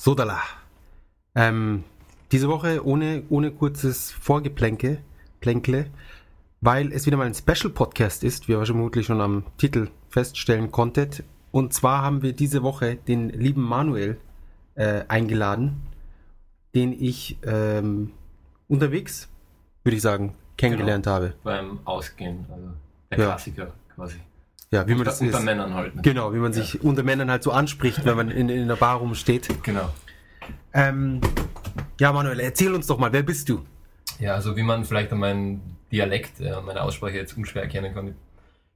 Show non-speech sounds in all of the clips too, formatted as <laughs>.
Sodala. Ähm, diese Woche ohne, ohne kurzes Vorgeplänke, Plänkle, weil es wieder mal ein Special-Podcast ist, wie ihr vermutlich schon am Titel feststellen konntet. Und zwar haben wir diese Woche den lieben Manuel äh, eingeladen, den ich ähm, unterwegs, würde ich sagen, kennengelernt genau, habe. Beim Ausgehen, also der Ja. Klassiker quasi. Ja, wie man unter, das unter ist. Männern halt. ne? Genau, wie man sich unter Männern halt so anspricht, wenn man in, in der Bar rumsteht. Genau. Ähm, ja, Manuel, erzähl uns doch mal, wer bist du? Ja, also wie man vielleicht an meinem Dialekt, äh, meine Aussprache jetzt unschwer erkennen kann. Ich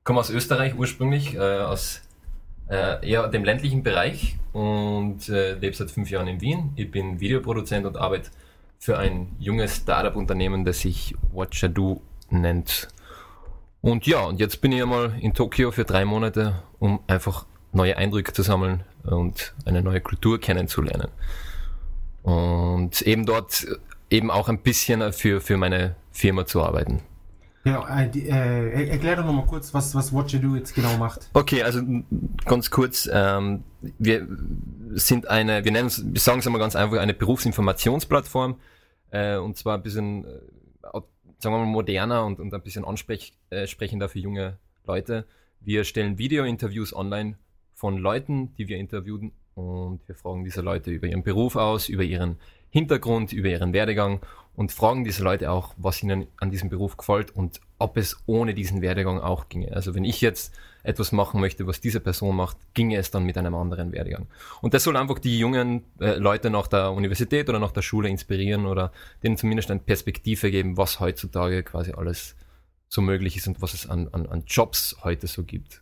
komme aus Österreich ursprünglich, äh, aus äh, eher dem ländlichen Bereich und äh, lebe seit fünf Jahren in Wien. Ich bin Videoproduzent und arbeite für ein junges Startup-Unternehmen, das sich Watchado nennt. Und ja, und jetzt bin ich einmal in Tokio für drei Monate, um einfach neue Eindrücke zu sammeln und eine neue Kultur kennenzulernen. Und eben dort eben auch ein bisschen für, für meine Firma zu arbeiten. Genau, äh, äh, erklär doch nochmal kurz, was, was What You Do jetzt genau macht. Okay, also ganz kurz, ähm, wir sind eine, wir nennen es, wir sagen es einmal ganz einfach, eine Berufsinformationsplattform äh, und zwar ein bisschen, äh, sagen wir mal, moderner und, und ein bisschen ansprechender für junge Leute. Wir stellen Video-Interviews online von Leuten, die wir interviewen und wir fragen diese Leute über ihren Beruf aus, über ihren Hintergrund, über ihren Werdegang und fragen diese Leute auch, was ihnen an diesem Beruf gefällt und ob es ohne diesen Werdegang auch ginge. Also wenn ich jetzt etwas machen möchte, was diese Person macht, ginge es dann mit einem anderen Werdegang. Und das soll einfach die jungen äh, Leute nach der Universität oder nach der Schule inspirieren oder denen zumindest eine Perspektive geben, was heutzutage quasi alles so möglich ist und was es an, an, an Jobs heute so gibt.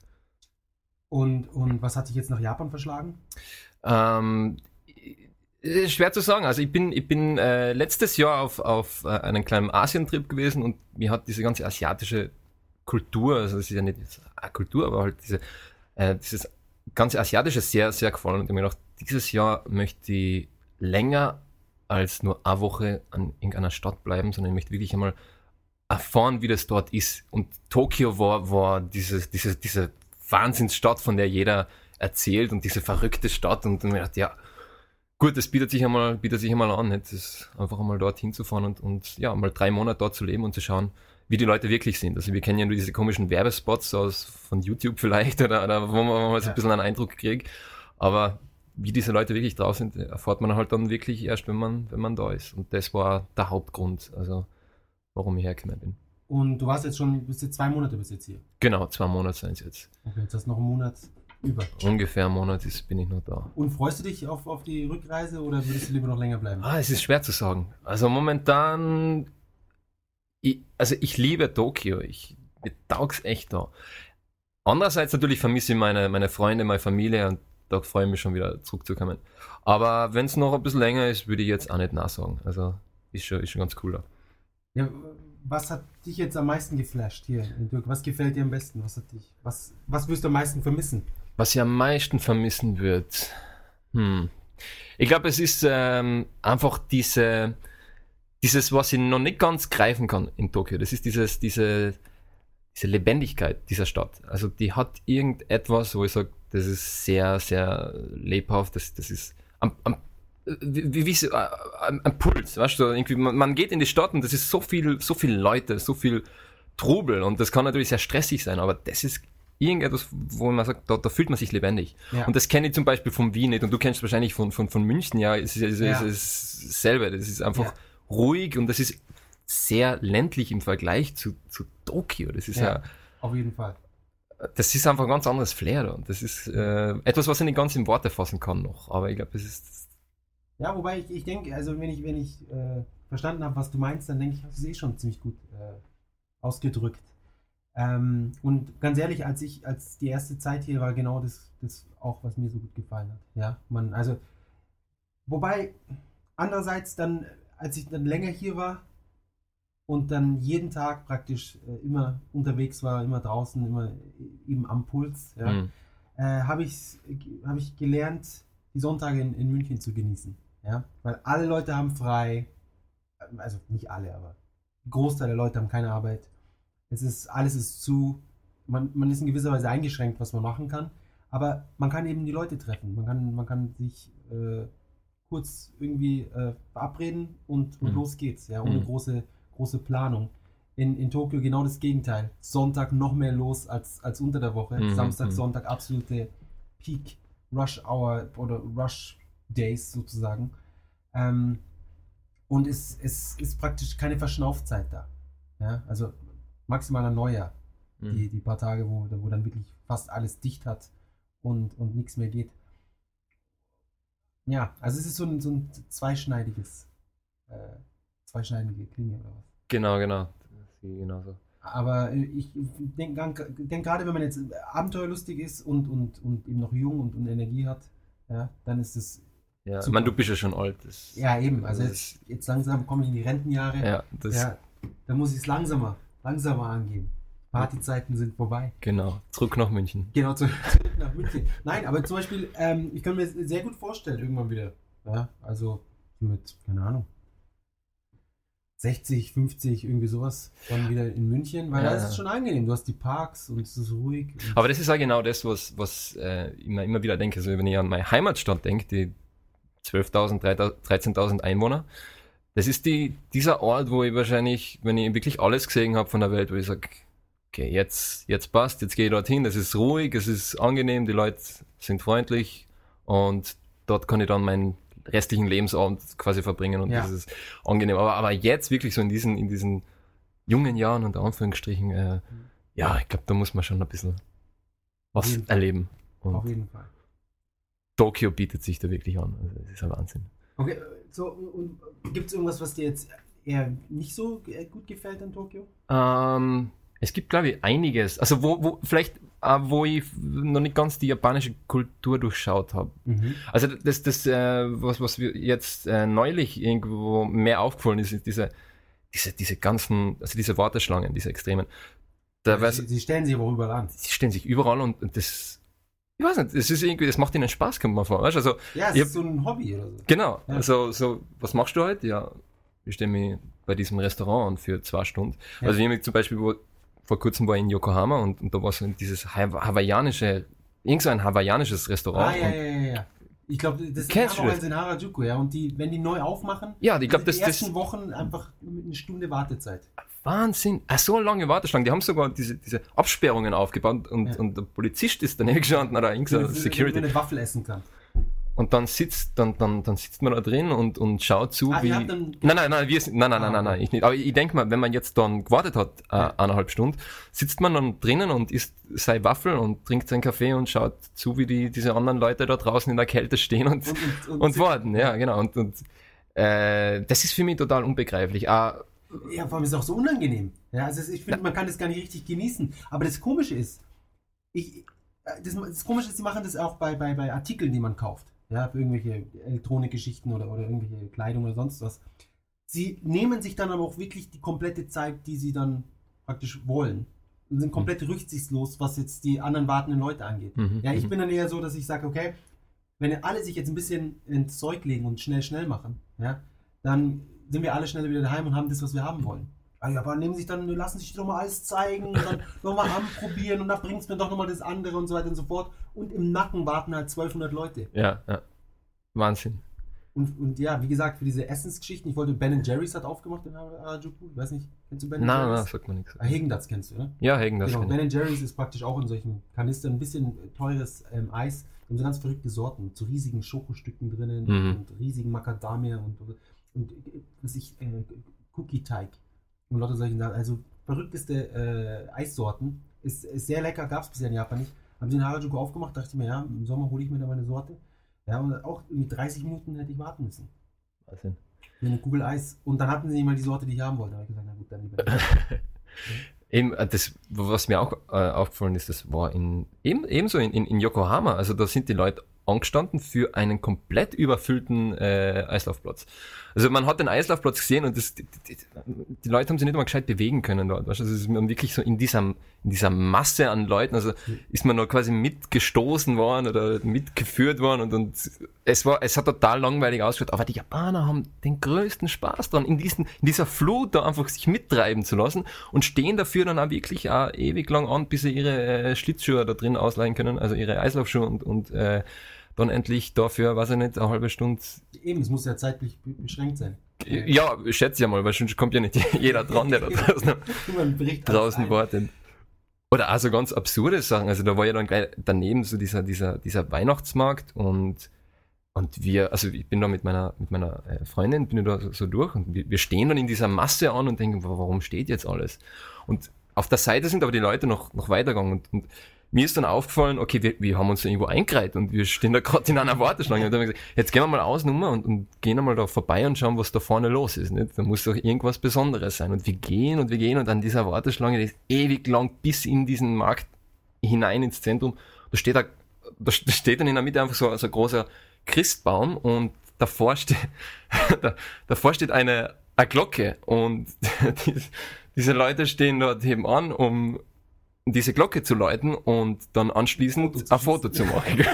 Und, und was hat dich jetzt nach Japan verschlagen? Ähm, ist schwer zu sagen. Also ich bin, ich bin äh, letztes Jahr auf, auf äh, einen kleinen Asientrip gewesen und mir hat diese ganze asiatische Kultur, also das ist ja nicht Kultur, aber halt diese, äh, dieses ganze asiatische sehr, sehr gefallen und ich hab mir gedacht, dieses Jahr möchte ich länger als nur eine Woche an irgendeiner Stadt bleiben, sondern ich möchte wirklich einmal erfahren, wie das dort ist. Und Tokio war, war dieses, diese, diese Wahnsinnsstadt, von der jeder erzählt und diese verrückte Stadt und dann ich gedacht, ja, gut, das bietet sich einmal, bietet sich einmal an, nicht? Das einfach einmal dorthin zu fahren und, und ja, mal drei Monate dort zu leben und zu schauen, wie die Leute wirklich sind. Also wir kennen ja nur diese komischen Werbespots aus von YouTube vielleicht oder, oder wo man, man so ein bisschen einen Eindruck kriegt. Aber wie diese Leute wirklich drauf sind, erfährt man halt dann wirklich erst, wenn man, wenn man da ist. Und das war der Hauptgrund, also warum ich hergekommen bin. Und du warst jetzt schon, bist jetzt zwei Monate bis jetzt hier. Genau, zwei Monate sind es jetzt. Okay, jetzt hast du noch einen Monat über. Ungefähr einen Monat ist, bin ich noch da. Und freust du dich auf, auf die Rückreise oder würdest du lieber noch länger bleiben? Ah, es ist schwer zu sagen. Also momentan, ich, also ich liebe Tokio. Ich, mir taugt's echt da. Andererseits natürlich vermisse ich meine, meine Freunde, meine Familie und da freue ich mich schon wieder zurückzukommen. Aber wenn es noch ein bisschen länger ist, würde ich jetzt auch nicht nachsagen. Also ist schon, ist schon ganz cool da. Ja, was hat dich jetzt am meisten geflasht hier in Türkei? Was gefällt dir am besten? Was hat dich, was, was wirst du am meisten vermissen? Was ich am meisten vermissen wird. Hm. Ich glaube, es ist ähm, einfach diese, dieses, was ich noch nicht ganz greifen kann in Tokio. Das ist dieses, diese, diese Lebendigkeit dieser Stadt. Also die hat irgendetwas, wo ich sage, das ist sehr, sehr lebhaft. Das, das ist am, am, wie, wie, wie äh, ein, ein Puls, weißt du? Irgendwie, man, man geht in die Stadt und das ist so viel, so viele Leute, so viel Trubel und das kann natürlich sehr stressig sein, aber das ist irgendetwas, wo man sagt, da, da fühlt man sich lebendig. Ja. Und das kenne ich zum Beispiel von Wien nicht und du kennst wahrscheinlich von, von, von München, ja, es ist, es Ja. es ist dasselbe. Das ist einfach Ja. Ruhig und das ist sehr ländlich im Vergleich zu, zu Tokio. Das ist ja, Ja. Auf jeden Fall. das ist einfach ein ganz anderes Flair da. Und das ist äh, etwas, was ich nicht ganz in Worte fassen kann noch. Aber ich glaube, das ist Ja, wobei ich, ich denke, also wenn ich, wenn ich äh, verstanden habe, was du meinst, dann denke ich, hast du es eh schon ziemlich gut äh, ausgedrückt. Ähm, und ganz ehrlich, als ich, als die erste Zeit hier war, genau das, das auch, was mir so gut gefallen hat. Ja, man, also, wobei, andererseits dann, als ich dann länger hier war und dann jeden Tag praktisch äh, immer unterwegs war, immer draußen, immer eben am Puls, ja, hm, äh, habe ich, hab ich gelernt, die Sonntage in, in München zu genießen. Ja? Weil alle Leute haben frei, also nicht alle, aber ein Großteil der Leute haben keine Arbeit. Es ist, alles ist zu, man, man ist in gewisser Weise eingeschränkt, was man machen kann, aber man kann eben die Leute treffen. Man kann, man kann sich äh, kurz irgendwie äh, verabreden und, und Mhm. los geht's, ja, ohne Mhm. große, große Planung. In, in Tokio genau das Gegenteil. Sonntag noch mehr los als, als unter der Woche. Mhm, Samstag, mhm. Sonntag absolute Peak Rush Hour oder Rush Days sozusagen. Ähm, und es, es ist praktisch keine Verschnaufzeit da. Ja, also maximal ein Neujahr, Mhm. die, die paar Tage, wo, wo dann wirklich fast alles dicht hat und, und nichts mehr geht. Ja, also es ist so ein, so ein zweischneidiges, äh, zweischneidige Klinge oder was. Genau, genau. Ich genauso. Aber ich denke denk gerade, wenn man jetzt abenteuerlustig ist und, und, und eben noch jung und, und Energie hat, ja, dann ist es, Ja, ich Super. meine, du bist ja schon alt. Ja eben, also jetzt, jetzt langsam komme ich in die Rentenjahre, Ja, das, ja, da muss ich es langsamer, langsamer angehen. Partyzeiten sind vorbei. genau. Zurück nach München. Genau, zu- <laughs> zurück nach München. Nein, aber zum Beispiel, ähm, ich kann mir sehr gut vorstellen, irgendwann wieder. Ja, also mit, keine Ahnung, 60, 50, irgendwie sowas, dann wieder in München, weil Ja, da ist ja. es schon angenehm. Du hast die Parks und es ist ruhig. Aber das ist auch genau das, was, was äh, ich immer, immer wieder denke. Also wenn ich an meine Heimatstadt denke, die 12.000, 13.000 Einwohner, das ist die, dieser Ort, wo ich wahrscheinlich, wenn ich wirklich alles gesehen habe von der Welt, wo ich sage, okay, jetzt, jetzt passt, jetzt gehe ich dorthin, es ist ruhig, es ist angenehm, die Leute sind freundlich und dort kann ich dann meinen restlichen Lebensabend quasi verbringen und Ja. das ist angenehm. Aber, aber jetzt wirklich so in diesen, in diesen jungen Jahren unter Anführungsstrichen, äh, ja, ich glaube, da muss man schon ein bisschen Auf was Fall. erleben. auf Und jeden Fall. Tokio bietet sich da wirklich an. Also, das ist ein Wahnsinn. Okay, so, und gibt es irgendwas, was dir jetzt eher nicht so äh, gut gefällt an Tokio? Ähm, es gibt, glaube ich, einiges. Also, wo, wo vielleicht, äh, wo ich noch nicht ganz die japanische Kultur durchschaut habe. Also, das, das äh, was, was wir jetzt äh, neulich irgendwo mehr aufgefallen ist, ist diese, diese, diese ganzen, also diese Warteschlangen, diese extremen. Da sie, sie stellen sich aber überall an. die stehen sich überall und, und das, ich weiß nicht, das ist irgendwie, das macht ihnen Spaß, kommt man vor. Weißt? Also, Ja, es Ich ist so ein Hobby oder so. Genau. Ja. Also, so, was machst du heute? Ja, ich stehe mich bei diesem Restaurant an für zwei Stunden. Ja. Also, ich zum Beispiel, wo, vor kurzem war ich in Yokohama und, und da war so dieses Hawa- hawaiianische, irgend so ein hawaiianisches Restaurant. Ah, ja, ja, ja, ja. Ich glaube, das Kennst haben auch das? eins in Harajuku, ja. Und die, wenn die neu aufmachen, ja, ich glaube, die das, das ersten Wochen einfach mit eine Stunde Wartezeit. Wahnsinn. Ach, so eine lange Warteschlange. Die haben sogar diese, diese Absperrungen aufgebaut und, Ja. und der Polizist ist daneben gestanden oder irgend so Wenn Security. eine Waffel essen kann. Und dann sitzt, dann, dann, dann sitzt man da drin und, und schaut zu, Ah, wie. Nein, nein, nein, wir sind, nein, nein, nein, Ah, nein, nein, okay. ich nicht. Aber ich denke mal, wenn man jetzt dann gewartet hat, äh, eineinhalb Stunden, sitzt man dann drinnen und isst seine Waffel und trinkt seinen Kaffee und schaut zu, wie die, diese anderen Leute da draußen in der Kälte stehen und, Und, und, und warten, ja, genau. Und, und äh, das ist für mich total unbegreiflich. Ah, Ja, vor allem ist es auch so unangenehm. Ja, also ich finde, man kann das gar nicht richtig genießen. Aber das Komische ist, ich, äh, das, das Komische ist, sie machen das auch bei, bei, bei Artikeln, die man kauft. Ja, für irgendwelche Elektronikgeschichten oder, oder irgendwelche Kleidung oder sonst was. Sie nehmen sich dann aber auch wirklich die komplette Zeit, die sie dann praktisch wollen. Und sind komplett rücksichtslos, was jetzt die anderen wartenden Leute angeht. Mhm, Ja, ich mhm. bin dann eher so, dass ich sage, okay, wenn alle sich jetzt ein bisschen ins Zeug legen und schnell, schnell machen, ja, dann sind wir alle schnell wieder daheim und haben das, was wir haben wollen. Also, aber nehmen sich dann, lassen sich doch mal alles zeigen und dann <laughs> nochmal anprobieren und dann bringt es mir doch nochmal das andere und so weiter und so fort. Und im Nacken warten halt 1200 Leute. ja, ja. Wahnsinn. Und, und ja, wie gesagt, für diese Essensgeschichten, ich wollte, Ben Jerry's hat aufgemacht in Harajuku, ich weiß nicht, kennst du Ben Nein, nein, Jerry's? sagt man nichts. Ah, Häagen-Dazs kennst du, oder? Ja, Hagen, das genau. Ben Jerry's ist praktisch auch in solchen Kanistern ein bisschen teures ähm, Eis. Haben so ganz verrückte Sorten mit so riesigen Schokostücken drinnen Mhm. und riesigen Macadamia und, und, und äh, was ich, äh, Cookie-Teig und lauter solchen Sachen. Also verrückteste äh, Eissorten. Ist, ist sehr lecker, gab es bisher in Japan nicht. Haben sie in Harajuku aufgemacht, dachte ich mir, ja, im Sommer hole ich mir da meine Sorte. Ja, und auch irgendwie 30 Minuten hätte ich warten müssen. Wahnsinn. Für eine Kugel Eis. Und dann hatten sie nicht mal die Sorte, die ich haben wollte. Da habe ich gesagt, na gut, dann lieber. <laughs> Eben, äh, das, was mir auch äh, aufgefallen ist, das war in, eben, ebenso in, in, in Yokohama. Also da sind die Leute angestanden für einen komplett überfüllten äh, Eislaufplatz. Also man hat den Eislaufplatz gesehen und das, die, die, die Leute haben sich nicht mal gescheit bewegen können dort. Weißt? Also es ist man wirklich so in dieser, in dieser Masse an Leuten, also ist man noch quasi mitgestoßen worden oder mitgeführt worden und, und es war, es hat total langweilig ausgeschaut, aber die Japaner haben den größten Spaß dran, in diesen, in dieser Flut da einfach sich mittreiben zu lassen und stehen dafür dann auch wirklich auch ewig lang an, bis sie ihre äh, Schlittschuhe da drin ausleihen können, also ihre Eislaufschuhe und, und äh, dann endlich dafür, weiß ich nicht, eine halbe Stunde. Eben, es muss ja zeitlich beschränkt sein. Ja, ich schätze ja mal, weil sonst kommt ja nicht <laughs> jeder dran, der da <laughs> draußen, draußen wartet. Oder also ganz absurde Sachen. Also da war ja dann gleich daneben so dieser, dieser, dieser Weihnachtsmarkt und, und wir, also ich bin da mit meiner, mit meiner äh, Freundin, bin da so, so durch und wir, wir stehen dann in dieser Masse an und denken, warum steht jetzt alles? Und auf der Seite sind aber die Leute noch, noch weitergegangen und, und mir ist dann aufgefallen, okay, wir, wir haben uns da irgendwo eingereiht und wir stehen da gerade in einer Warteschlange. Und dann haben wir gesagt, jetzt gehen wir mal aus Nummer und, und gehen einmal da vorbei und schauen, was da vorne los ist. Nicht? Da muss doch irgendwas Besonderes sein. Und wir gehen und wir gehen und an dieser Warteschlange, die ist ewig lang bis in diesen Markt hinein ins Zentrum. Da steht da, da steht dann in der Mitte einfach so, so ein großer Christbaum und davor steht, <laughs> da, davor steht eine, eine Glocke und <laughs> die, diese Leute stehen dort eben an, um diese Glocke zu läuten und dann anschließend Foto ein Foto zu machen.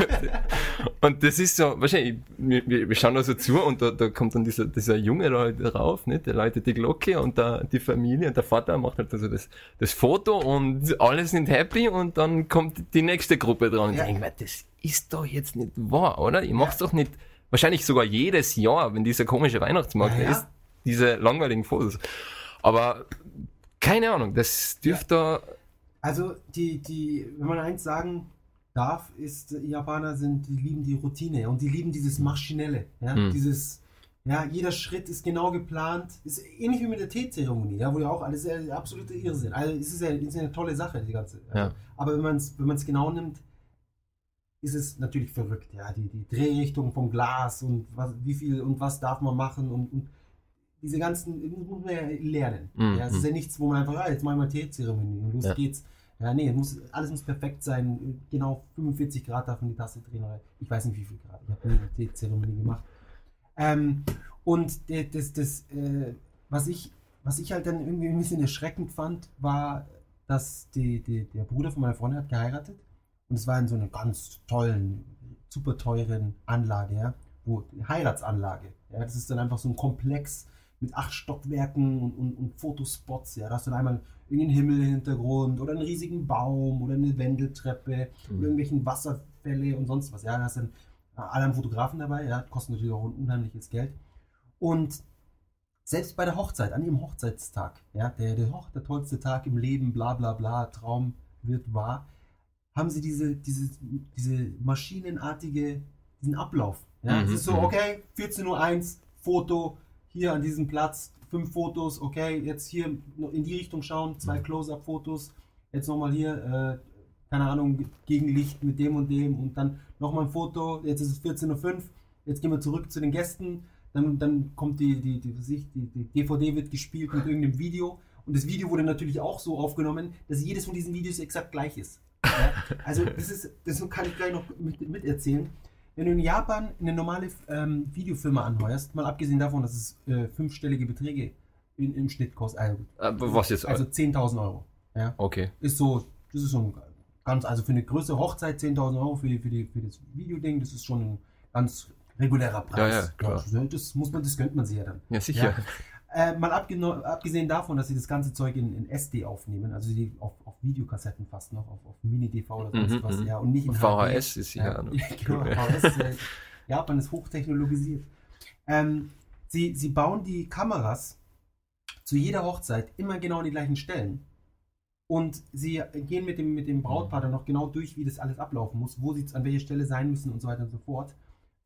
<laughs> und das ist so, wahrscheinlich, wir, wir schauen da so zu und da, da kommt dann dieser, dieser Junge da halt rauf, nicht? der läutet die Glocke und da die Familie und der Vater macht halt also das, das Foto und alle sind happy und dann kommt die nächste Gruppe dran. Und ja. ich denke mir, das ist doch jetzt nicht wahr, oder? Ich mach's ja. doch nicht, wahrscheinlich sogar jedes Jahr, wenn dieser komische Weihnachtsmarkt ja, ist, diese langweiligen Fotos. Aber keine Ahnung, das dürfte da also, die, die, wenn man eins sagen darf, ist, die Japaner sind, die lieben die Routine und die lieben dieses Maschinelle. Ja? Mhm. Dieses, ja, jeder Schritt ist genau geplant. Ist ähnlich wie mit der Teezeremonie, ja, wo ja auch alles ja, absolute Irrsinn. Also es ist ja, es ist eine tolle Sache, die ganze. Ja. Aber wenn man es wenn genau nimmt, ist es natürlich verrückt. Ja, die, die Drehrichtung vom Glas und was, wie viel und was darf man machen und, und diese ganzen, muss man ja lernen. Mhm. Ja, es ist ja nichts, wo man einfach, ah, jetzt machen wir Teezeremonie und los ja. geht's. Ja, nee, muss, alles muss perfekt sein. Genau 45 Grad darf man die Tasse drehen. Ich weiß nicht, wie viel Grad. Ich habe nie eine Teezeremonie gemacht. Ähm, und das, das, äh, was, ich, was ich halt dann irgendwie ein bisschen erschreckend fand, war, dass die, die, der Bruder von meiner Freundin hat geheiratet. Und es war in so einer ganz tollen, super teuren Anlage, ja, wo Heiratsanlage. Ja, das ist dann einfach so ein Komplex mit acht Stockwerken und, und, und Fotospots. Ja, da hast du dann einmal irgendeinen Himmel im Hintergrund oder einen riesigen Baum oder eine Wendeltreppe mhm. oder irgendwelchen Wasserfälle und sonst was. Ja, da hast du dann äh, alle Fotografen dabei. Ja, kostet natürlich auch ein unheimliches Geld. Und selbst bei der Hochzeit, an ihrem Hochzeitstag, ja, der, der, oh, der tollste Tag im Leben, bla bla bla, Traum wird wahr, haben sie diese, diese, diese maschinenartige, diesen Ablauf. Ja, mhm. es ist so, mhm. okay, 14.01 Uhr, Foto, hier an diesem Platz fünf Fotos, okay, jetzt hier in die Richtung schauen, zwei mhm. Close-Up-Fotos, jetzt nochmal hier, äh, keine Ahnung, Gegenlicht mit dem und dem und dann nochmal ein Foto, jetzt ist es 14.05 Uhr, jetzt gehen wir zurück zu den Gästen, dann, dann kommt die, die, die, die, die DVD wird gespielt mit irgendeinem Video und das Video wurde natürlich auch so aufgenommen, dass jedes von diesen Videos exakt gleich ist. Ja? Also das ist, das kann ich gleich noch mit, mit erzählen. Wenn du in Japan eine normale ähm, Videofirma anheuerst, mal abgesehen davon, dass es äh, fünfstellige Beträge in, im Schnitt kostet, also, äh, was jetzt? Also 10.000 Euro. Ja? Okay. Ist so, das ist so ein ganz, also für eine größere Hochzeit 10.000 Euro für, die, für, die, für das Videoding, das ist schon ein ganz regulärer Preis. Ja, ja, klar. Das, muss man, das gönnt man sich ja dann. Ja, sicher. Ja? Äh, mal abgesehen davon, dass sie das ganze Zeug in, in SD aufnehmen, also die auf, auf Videokassetten fast noch, auf, auf Mini-DV oder sonst mhm, was, mhm. ja, und nicht in VHS HD. ist ja, ja <laughs> genau, VHS, äh, Japan ist hochtechnologisiert. Ähm, sie, sie bauen die Kameras zu jeder Hochzeit immer genau an die gleichen Stellen. Und sie gehen mit dem, mit dem Brautpaar dann noch genau durch, wie das alles ablaufen muss, wo sie an welcher Stelle sein müssen und so weiter und so fort.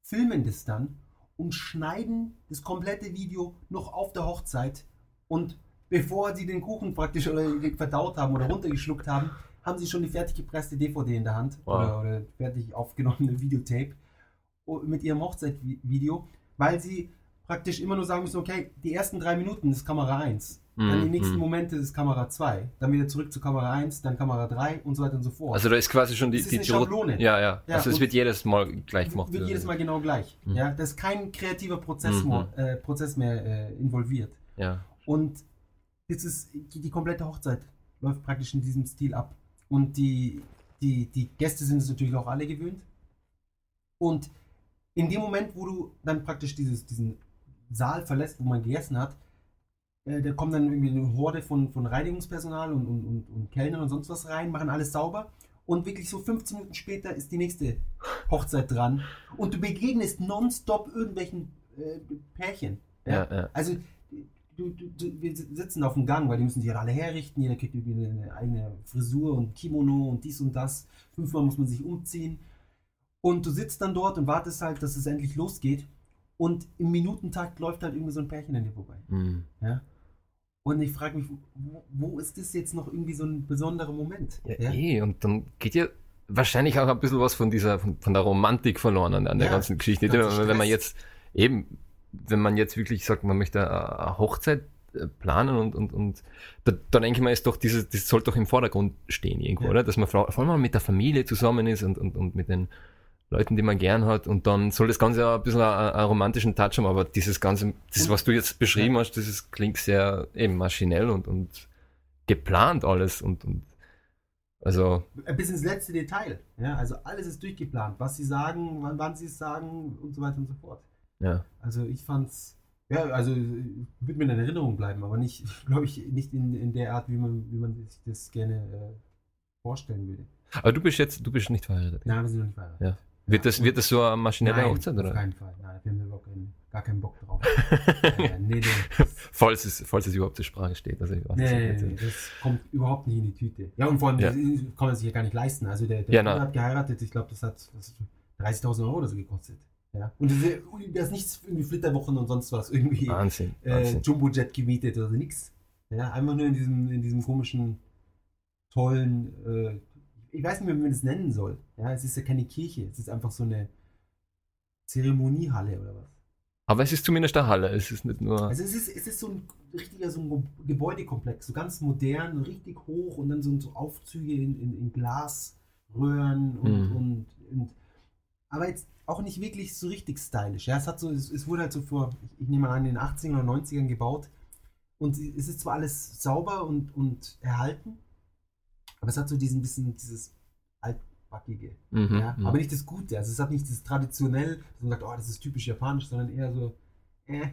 Filmen das dann und schneiden das komplette Video noch auf der Hochzeit. Und bevor sie den Kuchen praktisch oder verdaut haben oder runtergeschluckt haben, haben sie schon die fertig gepresste DVD in der Hand wow. oder, oder, fertig aufgenommene Videotape mit ihrem Hochzeitvideo, weil sie praktisch immer nur sagen müssen, okay, die ersten drei Minuten ist Kamera 1 dann die nächsten mhm. Momente ist Kamera 2, dann wieder zurück zu Kamera 1, dann Kamera 3 und so weiter und so fort. Also da ist quasi schon die, das die ist eine Schablone. Ja, ja. ja also es wird jedes Mal gleich gemacht. Wird jedes Mal genau gleich. Mhm. Ja, da ist kein kreativer Prozess, mhm. mehr, äh, Prozess mehr äh, involviert. Ja. Und jetzt ist die, die, komplette Hochzeit läuft praktisch in diesem Stil ab. Und die, die, die Gäste sind es natürlich auch alle gewöhnt. Und in dem Moment, wo du dann praktisch dieses, diesen Saal verlässt, wo man gegessen hat, äh, da kommt dann irgendwie eine Horde von, von Reinigungspersonal und, und, und, und Kellnern und sonst was rein, machen alles sauber. Und wirklich so 15 Minuten später ist die nächste Hochzeit dran und du begegnest nonstop irgendwelchen äh, Pärchen. Ja? Ja, ja. Also du, du, du, wir sitzen auf dem Gang, weil die müssen sich ja alle herrichten, jeder kriegt irgendwie eine eigene Frisur und Kimono und dies und das. Fünfmal muss man sich umziehen. Und du sitzt dann dort und wartest halt, dass es endlich losgeht. Und im Minutentakt läuft halt irgendwie so ein Pärchen an dir vorbei. Mhm. Ja? Und ich frage mich, wo, wo ist das jetzt noch irgendwie so ein besonderer Moment? Ja, eh, und dann geht ja wahrscheinlich auch ein bisschen was von dieser, von, von der Romantik verloren an, an der Ja, ganzen Geschichte. ganzer Wenn, man jetzt eben, wenn man jetzt wirklich sagt, man möchte eine Hochzeit äh, planen und, und, und da, da denke ich mal, ist doch dieses, das sollte doch im Vordergrund stehen irgendwo, Ja. oder? Dass man vor vor allem mal mit der Familie zusammen ist und, und, und mit den Leuten, die man gern hat und dann soll das Ganze auch ein bisschen einen, einen romantischen Touch haben, aber dieses Ganze, das, was du jetzt beschrieben hast, das ist, klingt sehr eben maschinell und, und geplant alles und, und also Bis ins letzte Detail. Ja? Also alles ist durchgeplant. Was sie sagen, wann, wann sie es sagen und so weiter und so fort. ja. Also ich fand's, ja, also wird mir in Erinnerung bleiben, aber nicht, <laughs> glaube ich, nicht in, in der Art, wie man, wie man sich das gerne äh, vorstellen würde. Aber du bist jetzt, du bist nicht verheiratet. Nein, wir sind noch nicht verheiratet. Ja. Wird das, wird das so eine maschinelle Nein, Hochzeit, Auf oder? keinen Fall. Nein, wir haben da überhaupt keinen, gar keinen Bock drauf. <laughs> äh, nee, nee. falls, es, falls es überhaupt zur Sprache steht. Also Nee, nee, nicht. nee, das kommt überhaupt nicht in die Tüte. Ja, und vor allem, Ja. das kann man sich ja gar nicht leisten. Also der, der Ja, hat geheiratet, ich glaube, das hat was, 30.000 Euro oder so gekostet. Ja. Und das ist, das ist nichts irgendwie Flitterwochen und sonst was, irgendwie Wahnsinn. äh, Wahnsinn. Jumbojet gemietet oder nix. Ja, einfach nur in diesem, in diesem komischen, tollen, äh, ich weiß nicht mehr, wie man das nennen soll. Ja, es ist ja keine Kirche, es ist einfach so eine Zeremoniehalle oder was. Aber es ist zumindest eine Halle. Es ist nicht nur. Also es ist, es ist so ein richtiger so ein Ge- Gebäudekomplex, so ganz modern, richtig hoch und dann so, so Aufzüge in, in, in Glasröhren und, Mhm. und, und aber jetzt auch nicht wirklich so richtig stylisch. Ja, es hat so, es, es wurde halt so vor, ich, ich nehme mal an, in den 80ern oder 90ern gebaut. Und es ist zwar alles sauber und, und erhalten, aber es hat so diesen bisschen dieses altbackige. Mhm, Ja, mhm. aber nicht das Gute. Also es hat nicht das traditionell, dass man sagt, oh, das ist typisch japanisch, sondern eher so, äh.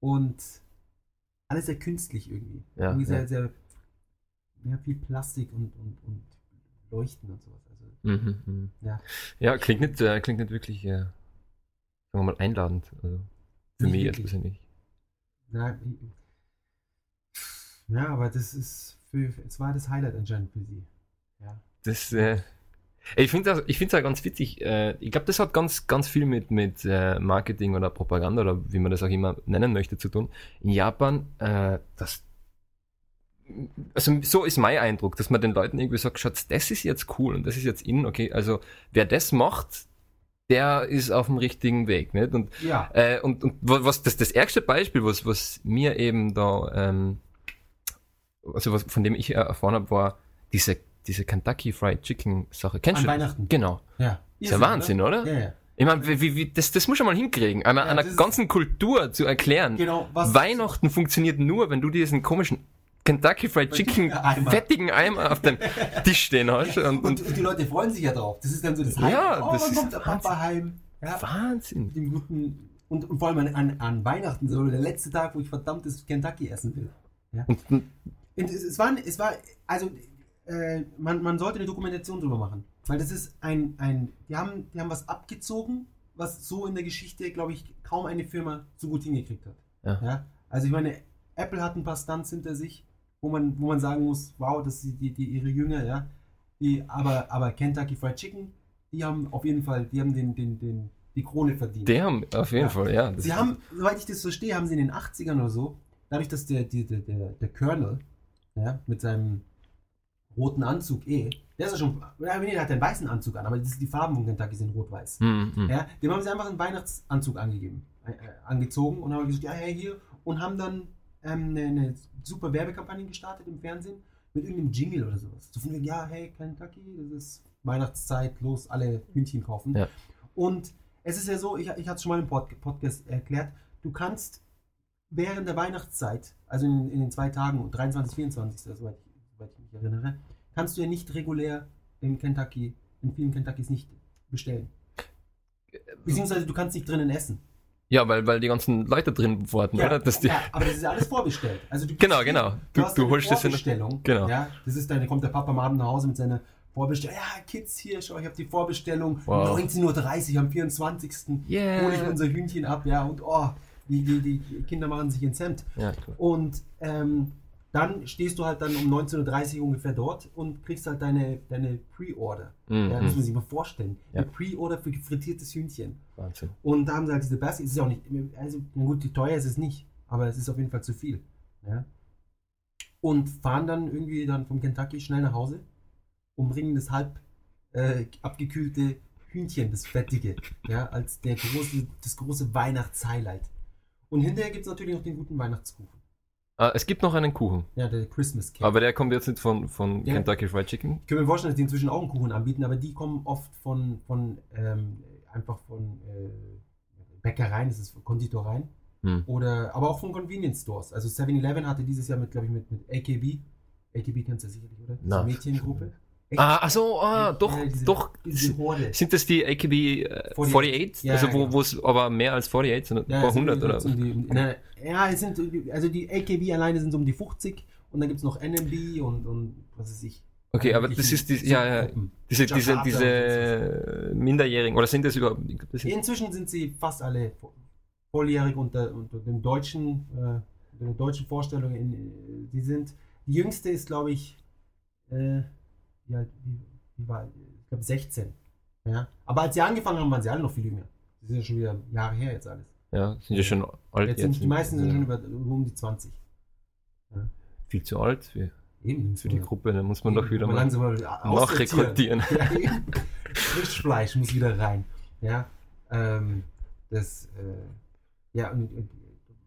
Und alles sehr künstlich irgendwie. Ja, irgendwie sehr, ja. sehr, ja, viel Plastik und, und, und Leuchten und sowas. Also, Mhm, mhm. Ja. ja, klingt nicht, äh, klingt nicht wirklich, äh, sagen wir mal, einladend. Also für Nicht mich jetzt wirklich. persönlich. na, ja, aber das ist, für, es war das Highlight anscheinend für sie. Ja. Das, äh, ich finde es ich find's auch ganz witzig. Äh, ich glaube, das hat ganz, ganz viel mit, mit äh, Marketing oder Propaganda oder wie man das auch immer nennen möchte zu tun. In Japan, äh, das, also so ist mein Eindruck, dass man den Leuten irgendwie sagt, Schatz, das ist jetzt cool und das ist jetzt in, okay, also wer das macht, der ist auf dem richtigen Weg, nicht? Und Ja. äh, und, und wa- was das, das ärgste Beispiel, was, was mir eben da, ähm, also was, von dem ich erfahren habe, war diese, diese Kentucky Fried Chicken Sache. Kennst An du? Weihnachten. Genau. Ja. Ist ja Wahnsinn, oder? Ja, ja. Ich meine, wie, wie, das, das muss man mal hinkriegen, einer, Ja, einer ganzen Kultur zu erklären. Genau, was. Weihnachten funktioniert nur, wenn du diesen komischen Kentucky Fried Chicken Eimer. fettigen Eimer auf dem Tisch stehen hast. Und, Und, und, die Leute freuen sich ja drauf. Das ist dann so das Ja, Highlight. Oh, das ist kommt der Papa heim? Ja, Wahnsinn. mit dem guten. Und, und vor allem an, an, an Weihnachten, so der letzte Tag, wo ich verdammtes Kentucky essen will. Und Und es, war, es war, also, äh, man, man sollte eine Dokumentation drüber machen. Weil das ist ein, ein die, haben, die haben was abgezogen, was so in der Geschichte, glaube ich, kaum eine Firma so gut hingekriegt hat. Ja. Also, ich meine, Apple hat ein paar Stunts hinter sich, wo man, wo man sagen muss, wow, das sind die, die, ihre Jünger, ja. Die, aber, aber Kentucky Fried Chicken, die haben auf jeden Fall, die haben den, den, den, die Krone verdient. die haben auf jeden Ja. Fall, ja. Sie haben, soweit ich das verstehe, haben sie in den 80ern oder so, dadurch, dass der, der, der, der Colonel ja, mit seinem roten Anzug eh, der ist ja schon, ja, nee, der hat einen weißen Anzug an, aber das, die Farben von Kentucky sind rot-weiß. Hm, hm. Ja, dem haben sie einfach einen Weihnachtsanzug angegeben, äh, äh, angezogen und haben gesagt, ja, hey, hier, und haben dann ähm, eine, eine super Werbekampagne gestartet im Fernsehen mit irgendeinem Jingle oder sowas. So von ja, hey, Kentucky, das ist Weihnachtszeit, los, alle Hühnchen kaufen. Ja. Und es ist ja so, ich, ich hatte es schon mal im Pod Podcast erklärt, du kannst während der Weihnachtszeit, also in, in den zwei Tagen, 23, 24, soweit ich, soweit ich mich erinnere, kannst du ja nicht regulär in Kentucky, in vielen Kentuckys nicht bestellen. Beziehungsweise du kannst nicht drinnen essen. Ja, weil, weil die ganzen Leute drin warten, oder? Dass ja, aber das ist ja alles vorbestellt. Also du Genau, genau. hin, Du- hast du eine holst das in- Vorbestellung. genau. Ja, das ist dann, da kommt der Papa am Abend nach Hause mit seiner Vorbestellung. Ja, Kids hier, schau, ich habe die Vorbestellung. Wow. 19.30 Uhr am 24. Yeah. hole ich unser Hühnchen ab, ja, und oh, die, die, die Kinder machen sich ins Hemd. Ja, cool. Und ähm, dann stehst du halt dann um 19.30 Uhr ungefähr dort und kriegst halt deine, deine Pre-Order. Mhm. Ja, das muss man sich mal vorstellen. Ja. Eine Pre-Order für frittiertes Hühnchen. Wahnsinn. Und da haben sie halt diese Baskets. Es ist ja auch nicht, also gut, die teuer ist es nicht, aber es ist auf jeden Fall zu viel. Ja? Und fahren dann irgendwie dann vom Kentucky schnell nach Hause, umbringen das halb äh, abgekühlte Hühnchen, das fettige, ja, als der große, das große Weihnachtshighlight. Und hinterher gibt es natürlich noch den guten Weihnachtskuchen. Ah, es gibt noch einen Kuchen, Ja, der Christmas Cake. aber der kommt jetzt nicht von, von Ja. Kentucky Fried Chicken. Ich kann mir vorstellen, dass die inzwischen auch einen Kuchen anbieten, aber die kommen oft von, von ähm, einfach von äh, Bäckereien, das ist Konditoreien, Hm. oder aber auch von Convenience Stores. Also 7-Eleven hatte dieses Jahr mit, glaube ich, mit, mit AKB. AKB kennst du sicherlich, oder? Diese. Mädchengruppe. Ah, ach so, ah, doch, Ja, diese- doch. Diese. Sind das die AKB äh, 48? 48? Ja, also wo genau. wo es aber mehr als 48 sind, ein Ja, paar es sind hundert oder? so um die, ja, es sind, also die AKB alleine sind so um die 50 und dann gibt es noch NMB und, und was weiß ich. Okay, aber Wirkliche das ist die, ja, ja, diese, diese, diese Minderjährigen, oder sind das überhaupt, das sind, Inzwischen sind sie fast alle volljährig unter, unter dem deutschen, äh, unter den deutschen Vorstellungen. In, äh, die sind, die jüngste ist, glaube ich, äh, wie, alt, wie, wie war, ich glaube 16. Ja? Aber als sie angefangen haben, waren sie alle noch viel jünger. Das ist ja schon wieder Jahre her jetzt alles. ja, sind ja schon alt. Jetzt sind, die meisten sind ja, schon über, um die 20. viel zu alt für, Eben. für die Gruppe, da muss man doch wieder mal langsam mal nachrekrutieren. <laughs> Ja, eben. Frischfleisch muss wieder rein. Ja, ähm, das, äh, ja, und, und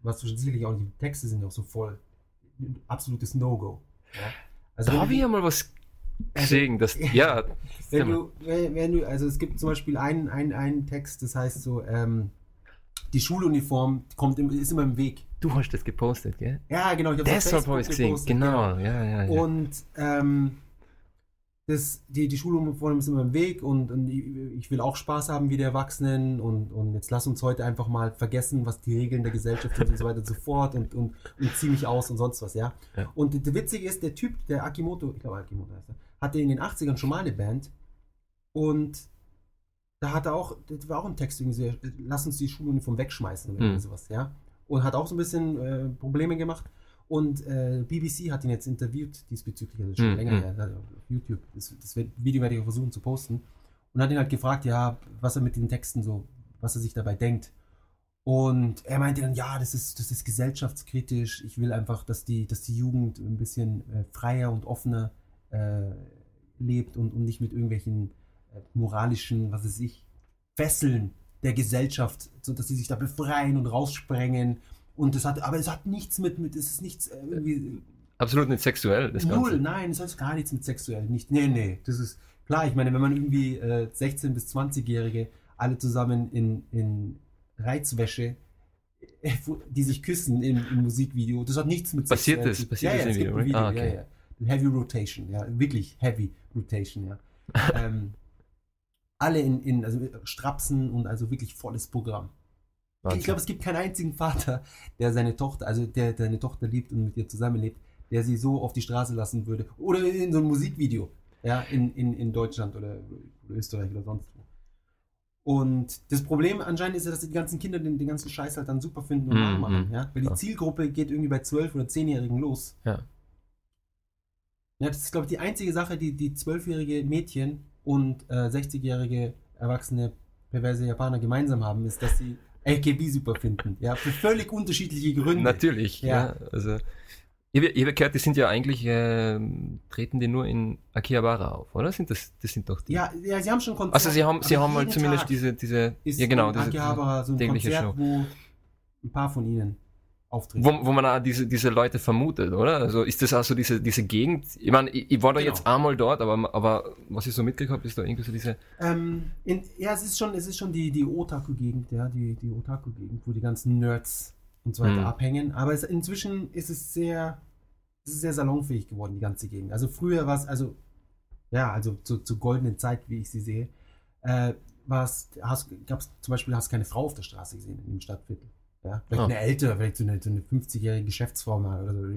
was du sicherlich auch, die Texte sind auch so voll. Absolutes No-Go. Ja? Also, Da habe ich ja mal was gesehen, das, <laughs> ja, wenn du, wenn, du, also es gibt zum Beispiel einen, einen, einen Text, das heißt so, ähm, die Schuluniform kommt im, ist immer im Weg. du hast das gepostet, gell? Ja, genau, ich Deshalb habe ich es gesehen, gepostet, genau, ja, ja, ja. Und ähm, das, die, die Schuluniform ist immer im Weg und, und ich will auch Spaß haben wie die Erwachsenen und, und jetzt lass uns heute einfach mal vergessen, was die Regeln der Gesellschaft sind und so weiter und so fort und, und, und zieh mich aus und sonst was, ja. Ja. Und der Witzige ist, der Typ, der Akimoto, ich glaube Akimoto heißt er, hatte in den 80ern schon mal eine Band und da hat er auch, das war auch ein Text irgendwie so, lass uns die Schuluniform wegschmeißen oder Hm. irgendwie sowas, ja. Und hat auch so ein bisschen äh, Probleme gemacht. Und äh, BBC hat ihn jetzt interviewt diesbezüglich, also schon Hm, länger hm. her, also auf YouTube. Das, das Video werde ich auch versuchen zu posten. Und hat ihn halt gefragt, ja, was er mit den Texten so, was er sich dabei denkt. Und er meinte dann, ja, das ist, das ist gesellschaftskritisch. Ich will einfach, dass die, dass die Jugend ein bisschen äh, freier und offener äh, lebt und, und nicht mit irgendwelchen äh, moralischen, was weiß ich, Fesseln der Gesellschaft, so dass sie sich da befreien und raussprengen. Und das hat, aber es hat nichts mit, mit es ist nichts äh, irgendwie Absolut nicht sexuell, das Null, Ganze. nein, es hat gar nichts mit sexuell. Nicht, nee, nee. Das ist klar, ich meine, wenn man irgendwie äh, 16- bis 20-Jährige alle zusammen in, in Reizwäsche, äh, die sich küssen im, im Musikvideo, das hat nichts mit Passiert sexuell das? zu- Passiert ja, das ja, im Video, Video? Ah, okay. ja, ja. Heavy Rotation, ja, wirklich Heavy Rotation, ja. <laughs> ähm, alle in, in also Strapsen und also wirklich volles Programm. Wahnsinn. Ich glaube, es gibt keinen einzigen Vater, der seine Tochter, also der, der seine Tochter liebt und mit ihr zusammenlebt, der sie so auf die Straße lassen würde. Oder in so einem Musikvideo, ja, in, in, in Deutschland oder, Österreich oder sonst wo. Und das Problem anscheinend ist ja, dass die ganzen Kinder den, den ganzen Scheiß halt dann super finden und Mhm, nachmachen, mhm. ja. Weil die Ja. Zielgruppe geht irgendwie bei 12- oder 10-Jährigen los. Ja. Ja, das ist, glaube ich, die einzige Sache, die die 12-jährige Mädchen und äh, 60-jährige erwachsene perverse Japaner gemeinsam haben, ist, dass sie AKB super finden. Ja, für völlig unterschiedliche Gründe. Natürlich, ja. Ja. Also, ich habe gehört, die sind ja eigentlich, ähm, treten die nur in Akihabara auf, oder? Sind das, das sind doch die. Ja, ja, sie haben schon Konzerte. also sie haben, sie haben halt jeden zumindest Tag diese, diese, ja genau, diese, Akihabara so ein tägliche Konzert, Show. wo ein paar von ihnen auftreten. Wo, wo man auch diese, diese Leute vermutet, oder? Also ist das auch so diese, diese Gegend? Ich meine, ich, ich war da Genau. jetzt einmal dort, aber, aber was ich so mitgekriegt habe, ist da irgendwie so diese. Ähm, in, ja, es ist schon, es ist schon die, die Otaku-Gegend, ja, die, die Otaku-Gegend, wo die ganzen Nerds und so weiter Mhm. abhängen. Aber es, inzwischen ist es sehr, es ist sehr salonfähig geworden, die ganze Gegend. Also früher war es, also, ja, also zu, zur goldenen Zeit, wie ich sie sehe, äh, gab es zum Beispiel, hast keine Frau auf der Straße gesehen in dem Stadtviertel. Ja, vielleicht Ah. eine ältere, vielleicht so eine, so eine 50-jährige Geschäftsfrau mal oder so.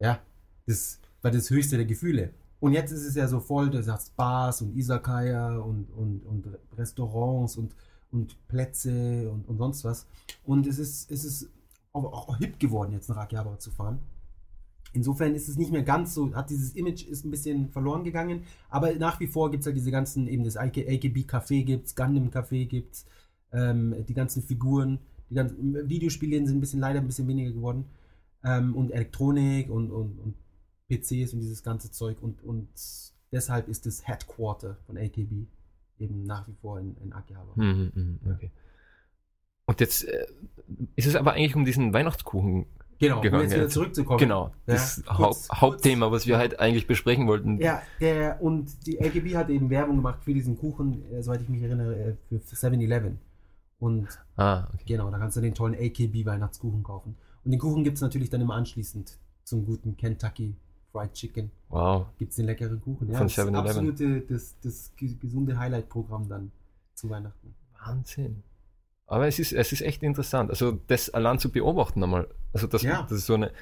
Ja, das war das höchste der Gefühle. Und jetzt ist es ja so voll, du sagst Bars und Isakaya und, und, und Restaurants und, und Plätze und, und sonst was. Und es ist, es ist auch, auch hip geworden, jetzt nach Akihabara zu fahren. Insofern ist es nicht mehr ganz so, hat dieses Image ist ein bisschen verloren gegangen, aber nach wie vor gibt es halt diese ganzen, eben das AKB Café gibt es, Gundam Café gibt es, ähm, die ganzen Figuren, die ganzen Videospiele sind ein bisschen leider ein bisschen weniger geworden ähm, und Elektronik und, und, und PCs und dieses ganze Zeug und, und deshalb ist das Headquarter von AKB eben nach wie vor in, in Akihabara. Mhm, okay. Und jetzt äh, ist es aber eigentlich um diesen Weihnachtskuchen Genau, gegangen. um jetzt wieder zurückzukommen. Genau, das Ja, Haupt, kurz- Hauptthema, was wir halt eigentlich besprechen wollten. Ja, der, und die AKB hat eben Werbung gemacht für diesen Kuchen, äh, soweit ich mich erinnere, äh, für 7-Eleven. Und Ah, okay. genau, da kannst du den tollen AKB Weihnachtskuchen kaufen. Und den Kuchen gibt es natürlich dann immer anschließend zum guten Kentucky Fried Chicken. Wow. Gibt es den leckeren Kuchen. Ja, Von das ist 7-Eleven. absolute, das, das ge- gesunde Highlight-Programm dann zu Weihnachten. Wahnsinn. Aber es ist, es ist echt interessant. Also das allein zu beobachten einmal. Also das, Ja. das ist so eine.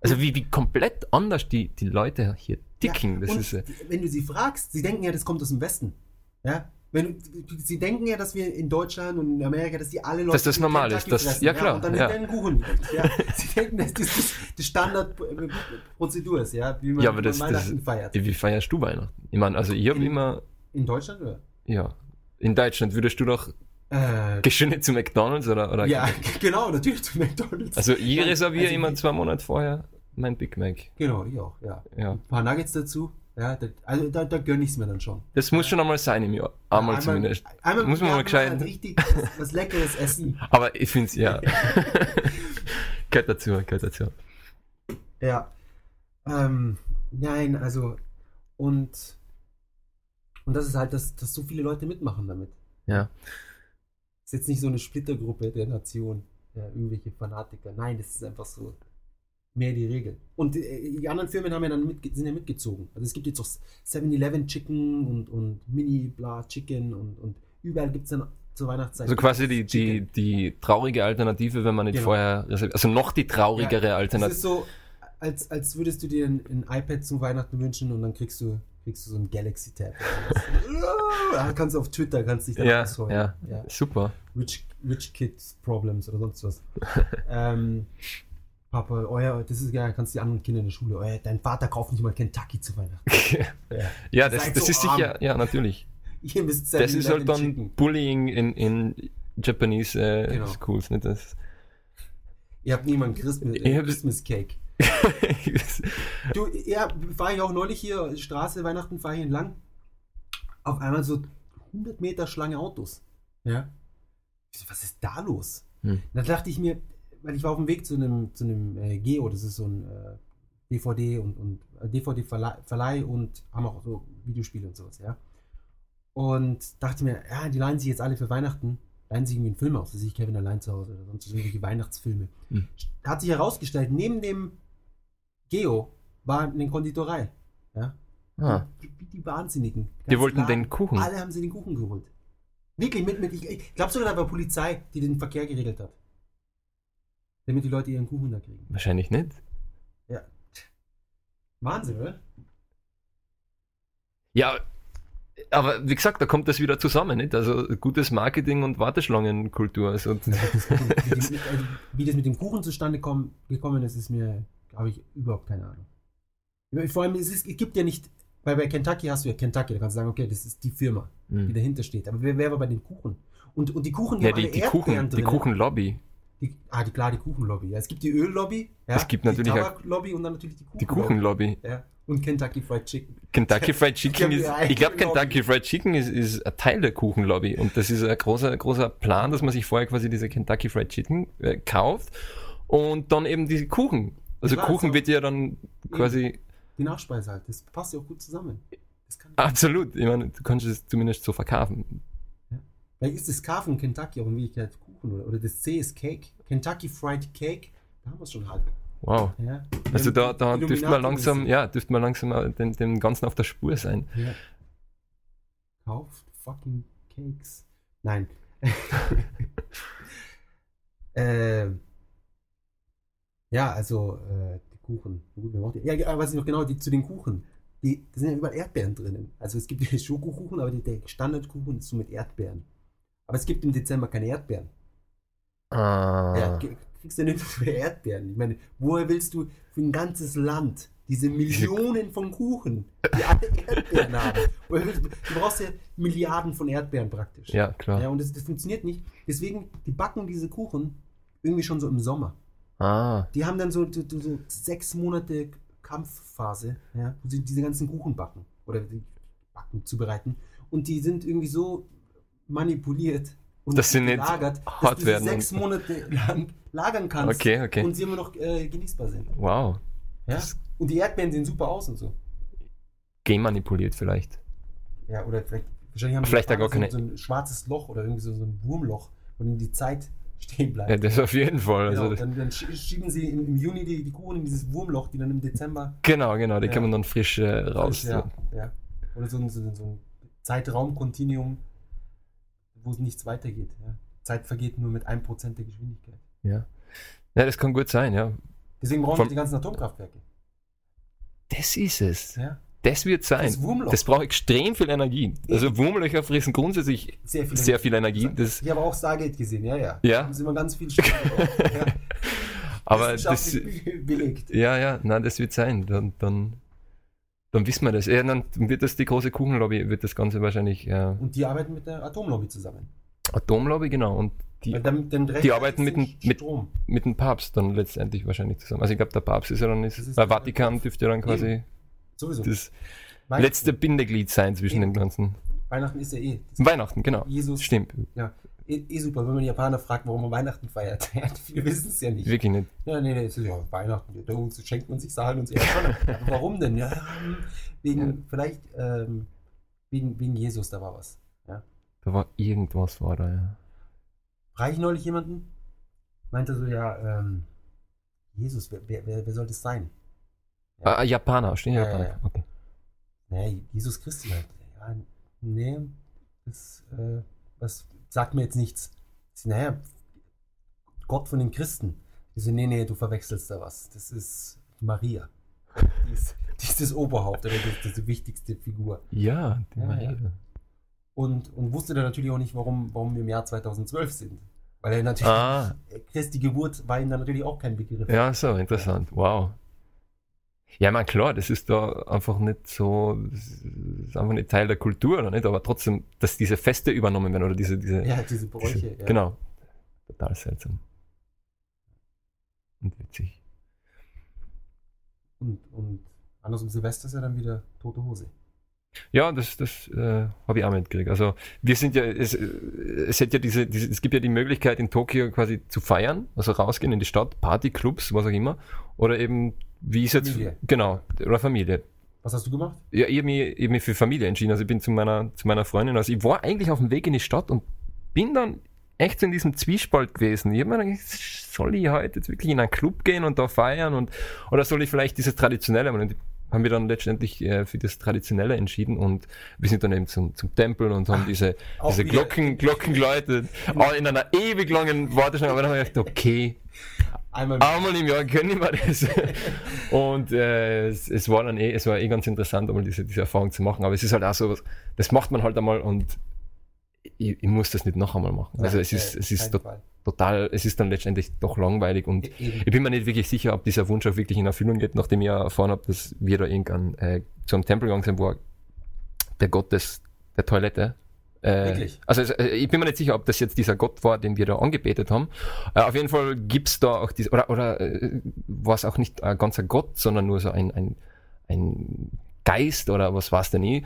Also wie, wie komplett anders die, die Leute hier ticken. das und ist äh, wenn du sie fragst, sie denken ja, das kommt aus dem Westen. Ja? Wenn, sie denken ja, dass wir in Deutschland und in Amerika, dass die alle Leute Dass das die normal Kentucky ist, das- fressen, ja, klar, und dann ja. einen Kuchen. Ja? <laughs> Sie denken, dass das das, das Standardprozedur ist, ja, wie man, Ja, aber das- man das- Weihnachten feiert. wie feierst du Weihnachten? Ich meine, also ich habe In- immer, In Deutschland oder? ja, in Deutschland würdest du doch, Äh, gehst du nicht zu McDonalds oder, oder ja, <laughs> genau, natürlich zu McDonalds. Also ich reserviere also immer zwei Monate vorher mein Big Mac. Genau, ich auch, ja. Ja. Ein paar Nuggets dazu. Ja, da, also da, da gönne ich es mir dann schon. Das muss schon einmal sein im Jahr. Einmal zumindest. Einmal Muss man mal gescheit- halt richtig was, was Leckeres essen. <laughs> Aber ich finde es, ja. <laughs> gehört dazu, gehört dazu. Ja. Ähm, nein, also und und das ist halt, dass, dass so viele Leute mitmachen damit. Ja. ist jetzt nicht so eine Splittergruppe der Nation, ja, irgendwelche Fanatiker. Nein, das ist einfach so mehr die Regel. Und äh, die anderen Firmen haben ja dann mit, sind ja mitgezogen. Also es gibt jetzt auch 7-Eleven Chicken und, und Mini Bla Chicken und, und überall gibt es dann zur Weihnachtszeit. Also quasi die, die, die traurige Alternative, wenn man nicht Genau. vorher. Also noch die traurigere Das Alternative. ist so, als, als würdest du dir ein, ein iPad zu Weihnachten wünschen und dann kriegst du, kriegst du so ein Galaxy Tab. <laughs> da kannst du auf Twitter, kannst dich dann Ja, ausholen. ja, ja. super. Rich, Rich Kids Problems oder sonst was. <laughs> ähm, Papa, euer, das ist ja, kannst die anderen Kinder in der Schule, euer, dein Vater kauft nicht mal Kentucky zu Weihnachten. <laughs> Ja. ja, das, das so ist arm. sicher, ja, natürlich. <laughs> Ihr müsst Das ist halt 7-Eleven dann Chicken. Bullying in, in Japanese äh, Genau. Schools. Nicht? Das, Ihr habt niemanden Christmas, hab- Christmas Cake. <laughs> Du, ja, fahre ich auch neulich hier, Straße, Weihnachten, fahre ich entlang. Auf einmal so 100 Meter Schlange Autos. Ja. Was ist da los? Hm. Da dachte ich mir, weil ich war auf dem Weg zu einem, zu einem äh, Geo, das ist so ein äh, DVD und, und äh, DVD-Verleih Verleih und haben auch so Videospiele und sowas, ja. Und dachte mir, ja, die leihen sich jetzt alle für Weihnachten, leihen sich irgendwie einen Film aus, da sehe ich Kevin allein zu Hause oder sonst irgendwelche Weihnachtsfilme. Hm. Hat sich herausgestellt, neben dem Geo war eine Konditorei. Ja. ah, Wie, wie die Wahnsinnigen. die wollten klar, den Kuchen. Alle haben sie den Kuchen geholt. Wirklich, mit, mit, ich, ich glaube sogar, da war Polizei, die den Verkehr geregelt hat. Damit die Leute ihren Kuchen da kriegen. Wahrscheinlich nicht. Wahnsinn, oder? Ja, aber wie gesagt, da kommt das wieder zusammen, nicht? Also gutes Marketing und Warteschlangenkultur. Also, <laughs> Das mit dem, also, wie das mit dem Kuchen zustande komm, gekommen ist, ist mir, habe ich überhaupt keine Ahnung. Vor allem, es, ist, es gibt ja nicht, weil bei Kentucky hast du ja Kentucky, da kannst du sagen, okay, das ist die Firma, die hm. dahinter steht. Aber wer, wer war bei den Kuchen? Und, und die Kuchen, ja, die, alle die, Erdbeeren Kuchen, die drin. Kuchenlobby. Die, ah, die, klar, die Kuchenlobby. Ja, es gibt die Öllobby, ja, Es gibt natürlich die Tabaklobby und dann natürlich die Die Kuchenlobby. Kuchenlobby. Ja. Und Kentucky Fried Chicken. Kentucky Fried <laughs> Chicken ist, ich glaube, Kentucky Fried Chicken ist, ist ein Teil der Kuchenlobby und das ist ein großer, großer Plan, dass man sich vorher quasi diese Kentucky Fried Chicken äh, kauft und dann eben diese Kuchen. Also Klar, Kuchen so. wird ja dann quasi Die Nachspeise halt. Das passt ja auch gut zusammen. Absolut. Ich meine, du kannst es zumindest so verkaufen. Vielleicht ist das K von Kentucky auch in Wirklichkeit Kuchen oder, oder das C ist Cake. Kentucky Fried Cake, da haben wir es schon halb. Wow. Ja. Also da, da dürfte man langsam, ja, dürfte man langsam dem, dem Ganzen auf der Spur sein. Ja. Kauft fucking Cakes. Nein. <laughs> ähm, ja, also äh, die Kuchen. Die- Ja, was ich noch genau die, zu den Kuchen. die, da sind ja überall Erdbeeren drinnen. Also es gibt den <laughs> Schokokuchen, aber die, der Standardkuchen ist so mit Erdbeeren. Aber es gibt im Dezember keine Erdbeeren. Ah. Ja, kriegst du nicht für Erdbeeren. Ich meine, woher willst du für ein ganzes Land diese Millionen von Kuchen, die alle Erdbeeren <laughs> haben? Du brauchst ja Milliarden von Erdbeeren praktisch. ja, klar. Ja, und das, das funktioniert nicht. Deswegen, die backen diese Kuchen irgendwie schon so im Sommer. Ah. Die haben dann so, so, so sechs Monate Kampfphase, ja, wo sie diese ganzen Kuchen backen oder die Backen zubereiten. Und die sind irgendwie so manipuliert und Dass sie nicht hart dass werden sechs und- Monate lang lagern kannst Okay, okay. und sie immer noch äh, genießbar sind. Wow. Ja? Und die Erdbeeren sehen super aus und so. Genmanipuliert vielleicht. Ja, oder vielleicht, wahrscheinlich haben Vielleicht ja gar keine- so, ein schwarzes Loch oder irgendwie so, so ein Wurmloch, wo dann die Zeit <laughs> stehen bleibt. Ja, das auf jeden Fall. Genau, Also dann, dann sch- schieben sie im, im Juni die, die Kuchen in dieses Wurmloch, die dann im Dezember genau, genau. Die Ja. kann man dann frisch äh, raus. Ja, ja. Oder so ein, so ein, so ein Zeitraumkontinuum, wo es nichts weitergeht. Ja. Zeit vergeht nur mit 1% der Geschwindigkeit. Ja. ja, das kann gut sein, ja. Deswegen brauchen Von- wir die ganzen Atomkraftwerke. Das ist es. Ja. Das wird sein. Das. Das braucht extrem viel Energie. Also Wurmlöcher fressen grundsätzlich Sehr viel. sehr viel Energie. Das, Ich habe auch Stargate gesehen, ja, ja. Ja. Da haben sie immer ganz viel ja. <laughs> aber das, belegt. ja, ja, nein, das wird sein. Dann, dann, dann wissen wir das. Ja, dann wird das die große Kuchenlobby, wird das Ganze wahrscheinlich äh, Und die arbeiten mit der Atomlobby zusammen. Atomlobby, genau. Und die, dann, dann die arbeiten mit dem- mit- Strom. mit dem Papst dann letztendlich wahrscheinlich zusammen. Also ich glaube, der Papst ist ja dann, ist, ist der Vatikan dürfte ja dann quasi Sowieso. das letzte Bindeglied sein zwischen Eben. den ganzen. Weihnachten ist ja eh. Weihnachten, genau. Jesus. Stimmt. Ja, eh, eh super, wenn man Japaner fragt, warum man Weihnachten feiert. <laughs> Ja, Viele wissen es ja nicht. Wirklich nicht. Ja, nee, nee, es ist ja Weihnachten, da schenkt man sich Sachen und so. Ja, warum denn? Ja, wegen, vielleicht, ähm, wegen, wegen Jesus, da war was. Da war irgendwas, war da, ja. Frage ich neulich jemanden, meinte so, ja, ähm, Jesus, wer, wer, wer, wer soll das sein? Ja. Ah, Japaner, stehen Ja, Japaner. ja, ja. Okay. Nee, Jesus Christus halt. Ja, nee, das, äh, das sagt mir jetzt nichts. Ich naja, Gott von den Christen. Ich so, nee, nee, du verwechselst da was. Das ist Maria. Die ist, <laughs> die ist das Oberhaupt oder das, das ist die wichtigste Figur. Ja, die Ja, Maria. ja. Und, und wusste dann natürlich auch nicht, warum, warum wir im Jahr 2012 sind. Weil er natürlich, Ah. <laughs> Christi Geburt war ihm dann natürlich auch kein Begriff. Ja, so, interessant. Wow. Ja, man klar, das ist da einfach nicht so, das ist einfach nicht Teil der Kultur, oder nicht? Aber trotzdem, dass diese Feste übernommen werden oder diese, diese, Ja, diese Bräuche. diese ja. genau. Total seltsam. Und witzig. Und, und anders um Silvester ist ja dann wieder tote Hose. Ja, das, das äh, habe ich auch mitgekriegt. Also wir sind ja, es, es hätte ja diese, diese, es gibt ja die Möglichkeit in Tokio quasi zu feiern, also rausgehen in die Stadt, Partyclubs, was auch immer, oder eben, wie ist jetzt, Familie. genau, oder Familie. Was hast du gemacht? Ja, ich habe mich, ich hab mich für Familie entschieden. Also ich bin zu meiner, zu meiner Freundin. Also ich war eigentlich auf dem Weg in die Stadt und bin dann echt in diesem Zwiespalt gewesen. Ich habe mir gedacht, soll ich heute jetzt wirklich in einen Club gehen und da feiern und oder soll ich vielleicht dieses Traditionelle machen? Und haben wir dann letztendlich äh, für das Traditionelle entschieden und wir sind dann eben zum, zum Tempel und haben diese, diese Glocken, Glocken geläutet, auch in einer ewig langen Warteschlange, aber dann habe ich gedacht, okay, Einmal Einmal im Jahr können wir das. <laughs> Und äh, es, es war dann eh, es war eh ganz interessant, einmal diese, diese Erfahrung zu machen. Aber es ist halt auch so, was- das macht man halt einmal und ich, ich muss das nicht noch einmal machen. Also es ist, Äh, es ist to total, es ist dann letztendlich doch langweilig und Eben. ich bin mir nicht wirklich sicher, ob dieser Wunsch auch wirklich in Erfüllung geht, nachdem ich erfahren habe, dass wir da irgendwann äh, zu einem Tempel gegangen sind, wo der Gott des, der Toilette. Äh, Wirklich? Also es- äh, ich bin mir nicht sicher, ob das jetzt dieser Gott war, den wir da angebetet haben. Äh, auf jeden Fall gibt's da auch diese, oder, oder äh, war es auch nicht ein ganzer Gott, sondern nur so ein, ein, ein Geist oder was war's denn nie,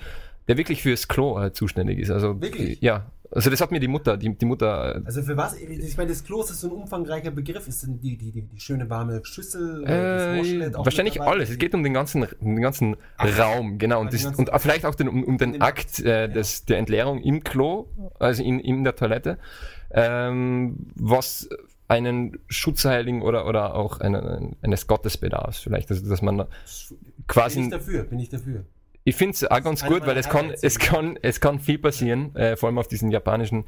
der wirklich fürs Klo zuständig ist. Also Wirklich? ja, also das hat mir die Mutter, die, die Mutter äh, Also für was? Ich meine, das Klo ist so ein umfangreicher Begriff. Ist denn die, die, die, die schöne warme Schüssel? das Äh, auch wahrscheinlich alles. Es geht um den ganzen, um den ganzen Ach, Raum, genau. Und, das, und vielleicht auch den, um, um den Den- Akt äh, des, der Entleerung im Klo, also in, in der Toilette, ähm, was einen Schutzheiligen oder, oder auch einen, eines Gottes bedarf. Vielleicht, also, dass man da Bin ich quasi. dafür, bin ich dafür. Ich finde es auch ganz Einer gut, weil es kann, es kann, es kann viel passieren, äh, vor allem auf diesen japanischen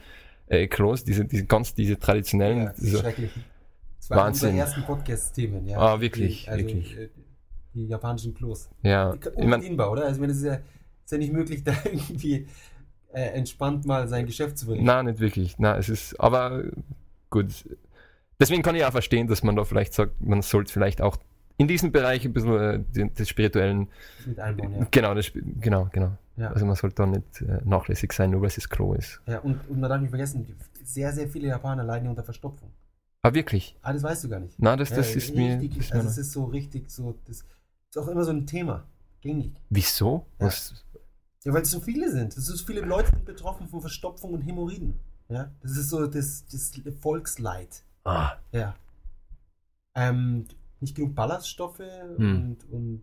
äh, Klos, diese, diese ganz, diese traditionellen. Ja, so. Das Wahnsinn. unsere ersten Podcast-Themen. Ja. Ah, wirklich, Also, wirklich. äh, die japanischen Klos. Ja, ich mein, Unbedienbar, oder? Also, ich meine, ist ja, ist ja nicht möglich, <laughs> da irgendwie äh, entspannt mal sein Geschäft zu verrichten. nein, nicht wirklich. Nein, es ist, aber gut. Deswegen kann ich auch verstehen, dass man da vielleicht sagt, man sollte vielleicht auch in diesem Bereich ein bisschen äh, den, des spirituellen. Mit einbauen, ja. Genau, das, genau, genau. Ja. Also man sollte da nicht äh, nachlässig sein, nur weil es das Klo ist. ja und, und man darf nicht vergessen, sehr, sehr viele Japaner leiden unter Verstopfung. Aber wirklich? Ah, das weißt du gar nicht. Na, das, das Ja, ist mir. richtig, Das ist also mir es ist so richtig so, das ist auch immer so ein Thema. Gängig. wieso? Ja. Was? Ja, weil es so viele sind. Es sind so viele Leute sind betroffen von Verstopfung und Hämorrhoiden. Ja, das ist so das, das Volksleid. Ah, Ja. Ähm, nicht genug Ballaststoffe Hm. und, und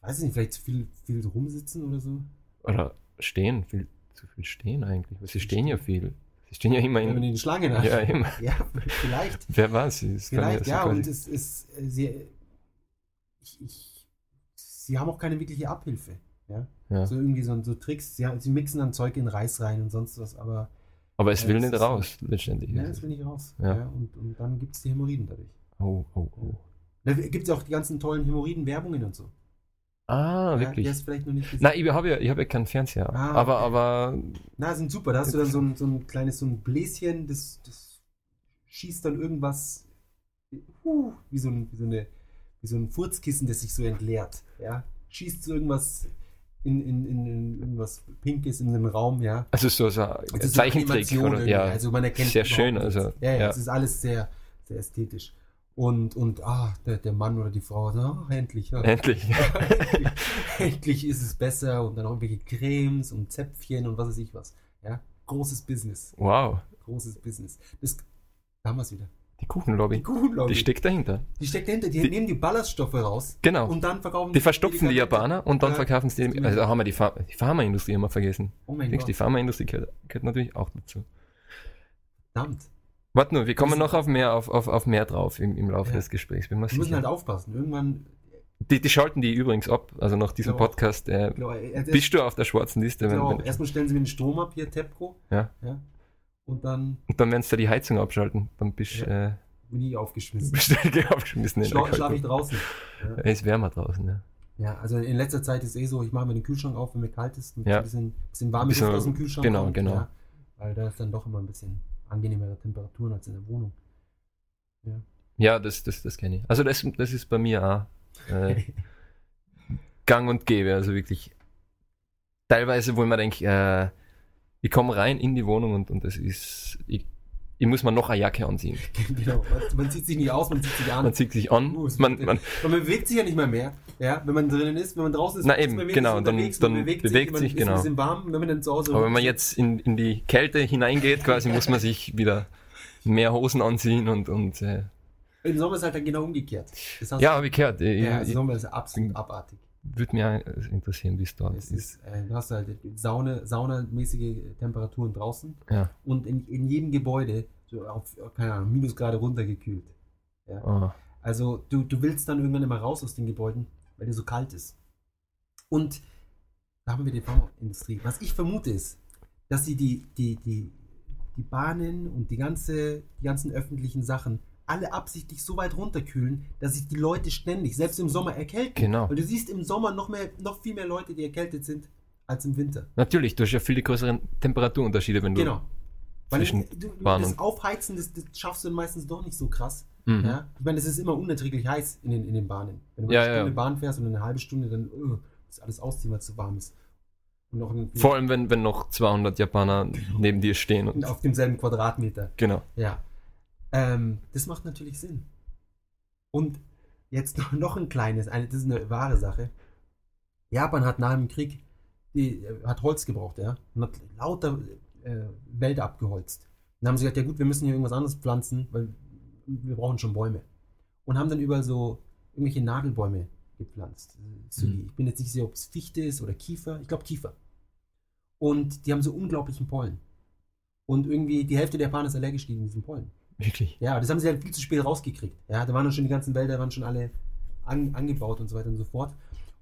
ich weiß nicht, vielleicht zu viel, viel rumsitzen oder so. oder stehen, viel, zu viel stehen eigentlich. Weil sie stehen ja viel. Sie stehen ja immer in. in die Schlange nach. Ja, immer. <laughs> ja, vielleicht. Wer weiß, sie ist Vielleicht, ja, quasi- und es ist, äh, sie, ich, ich, sie haben auch keine wirkliche Abhilfe. Ja? Ja. So irgendwie so, so Tricks, sie, sie mixen dann Zeug in Reis rein und sonst was, aber Aber es Ja, will es nicht raus, letztendlich. ja, das will nicht raus. Ja. Ja. und, und dann gibt es die Hämorrhoiden dadurch. Oh, oh, oh. Da gibt es ja auch die ganzen tollen Hämorrhoiden-Werbungen und so. Ah, Ja, wirklich? du vielleicht noch nicht gesehen. Nein, ich habe ja, ich hab ja keinen Fernseher. Ah, aber, okay. aber Na, sind super. Da hast du dann so ein, so ein kleines so ein Bläschen, das, das schießt dann irgendwas huh, wie, so ein, wie, so eine, wie so ein Furzkissen, das sich so entleert. Ja? Schießt so irgendwas in, in, in, in irgendwas Pinkes in den Raum, ja. also so, so ein ist so Zeichentrick. Oder, ja, also man erkennt sehr schön. Also, ja, ja, ja. es ist alles sehr, sehr ästhetisch. Und, und ah, der, der Mann oder die Frau, ah, endlich. Ja. Endlich. <laughs> endlich, endlich ist es besser und dann auch irgendwelche Cremes und Zäpfchen und was weiß ich was. Ja, großes Business, Wow, großes Business. Das, da haben wir es wieder. die Die Kuchenlobby. Kuchenlobby. Die steckt dahinter. die steckt dahinter. Die, Die- nehmen die Ballaststoffe raus Genau. und dann verkaufen Die verstopfen die Medikamente. Japaner und dann Ja. verkaufen sie die. Also haben wir die, Pharma, die Pharmaindustrie immer vergessen. Oh mein Denkst, Gott, die Pharmaindustrie gehört, gehört natürlich auch dazu. verdammt. Warte nur, wir kommen noch auf mehr, auf, auf, auf mehr drauf im, im Laufe Ja. des Gesprächs. Wir müssen halt aufpassen. Irgendwann, die, die schalten die übrigens ab. Also nach diesem Ja. Podcast äh, ich, erst, bist du auf der schwarzen Liste. Genau, wenn, erstmal stellen sie mir den Strom ab, hier Tepco. Ja. ja. Und dann und dann werden sie die Heizung abschalten. Dann bist du Ja. äh, bin ich aufgeschmissen. bist du aufgeschmissen. Schla schlafe ich draußen. Ja. Es ist wärmer draußen, ja. Ja, also in letzter Zeit ist eh so, ich mache mir den Kühlschrank auf, wenn mir kalt ist, und Ja. ein bisschen, bisschen Bisschen- Luft aus dem Kühlschrank genau, kommt, genau. Ja, weil da ist dann doch immer ein bisschen angenehmere Temperaturen als in der Wohnung. Ja, das, das, das kenne ich. Also das, das ist bei mir auch äh, <laughs> gang und gäbe. Also wirklich teilweise, wo ich mir denke, äh, ich komme rein in die Wohnung und, und das ist, ich, ich muss mir noch eine Jacke anziehen. <laughs> genau. Man zieht sich nicht aus, man zieht sich an. Man zieht sich an, es man, man, <laughs> man bewegt sich ja nicht mehr mehr. Ja, wenn man drinnen ist, wenn man draußen ist, Na ist eben, genau, wenigstens dann- unterwegs, dann man bewegt, bewegt man sich, ist genau. warm, wenn man dann zu Hause aber wenn man jetzt in, in die Kälte hineingeht, quasi muss man sich wieder mehr Hosen anziehen und, und äh, Im Sommer ist halt dann genau umgekehrt. Das heißt, ja, habe ich gehört. Ja, Sommer ist absolut abartig. Würde mich auch interessieren, wie es dort ist. ist, äh, du hast halt Sauna, saunamäßige Temperaturen draußen Ja. und in, in jedem Gebäude so auf, keine Ahnung, Minusgrade runtergekühlt. Ah, Also du, du willst dann irgendwann immer raus aus den Gebäuden, weil dir so kalt ist. Und da haben wir die Pharmaindustrie. Was ich vermute ist, dass sie die, die, die, die Bahnen und die, ganze, die ganzen öffentlichen Sachen alle absichtlich so weit runterkühlen, dass sich die Leute ständig, selbst im Sommer, erkälten. Genau. Weil du siehst im Sommer noch, mehr, noch viel mehr Leute, die erkältet sind, als im Winter. Natürlich, du hast ja viel größeren Temperaturunterschiede, wenn du. Genau. Weil zwischen du, du, das und- Aufheizen, das, das schaffst du dann meistens doch nicht so krass. Mhm. Ja? Ich meine, es ist immer unerträglich heiß in den, in den Bahnen. Wenn du mal Ja, eine ja. Stunde Bahn fährst und eine halbe Stunde, dann uh, ist alles ausziehen, weil es zu warm ist. Und Vor allem, wenn, wenn noch 200 Japaner neben dir stehen. Und, auf demselben Quadratmeter. genau. Ja. Ähm, das macht natürlich Sinn. Und jetzt noch, noch ein kleines, eine, das ist eine wahre Sache. Japan hat nach dem Krieg, die, äh, hat Holz gebraucht, ja, und hat lauter äh, Wälder abgeholzt. Dann haben sie gesagt, ja gut, wir müssen hier irgendwas anderes pflanzen, weil wir brauchen schon Bäume. Und haben dann überall so irgendwelche Nadelbäume gepflanzt. So die, Mhm. ich bin jetzt nicht sicher, ob es Fichte ist oder Kiefer. Ich glaube Kiefer. Und die haben so unglaublichen Pollen. Und irgendwie die Hälfte der Japaner ist allergisch gegen diesen Pollen. Wirklich. Ja, das haben sie halt viel zu spät rausgekriegt. Ja, da waren schon die ganzen Wälder, waren schon alle an, angebaut und so weiter und so fort.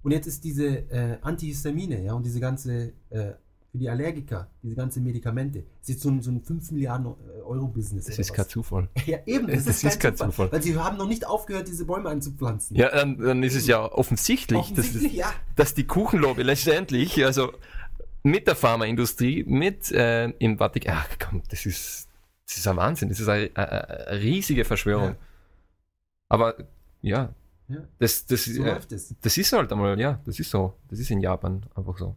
Und jetzt ist diese äh, Antihistamine, ja, und diese ganze, äh, für die Allergiker, diese ganzen Medikamente, ist jetzt so ein, so ein 5 Milliarden Euro-Business. Das oder ist was. kein Zufall. <laughs> Ja, eben, das, Das ist, ist kein Zufall, Zufall. Weil sie haben noch nicht aufgehört, diese Bäume anzupflanzen. Ja, dann, dann ist es ja offensichtlich, dass, Offensichtlich, ja. dass die Kuchenlobby letztendlich, also mit der Pharmaindustrie, mit äh, im Vatikan, ach komm, das ist, das ist ein Wahnsinn, das ist eine, eine, eine riesige Verschwörung. Ja. Aber ja, Ja. das, das, So äh, das ist halt einmal, ja, das ist so. Das ist in Japan einfach so.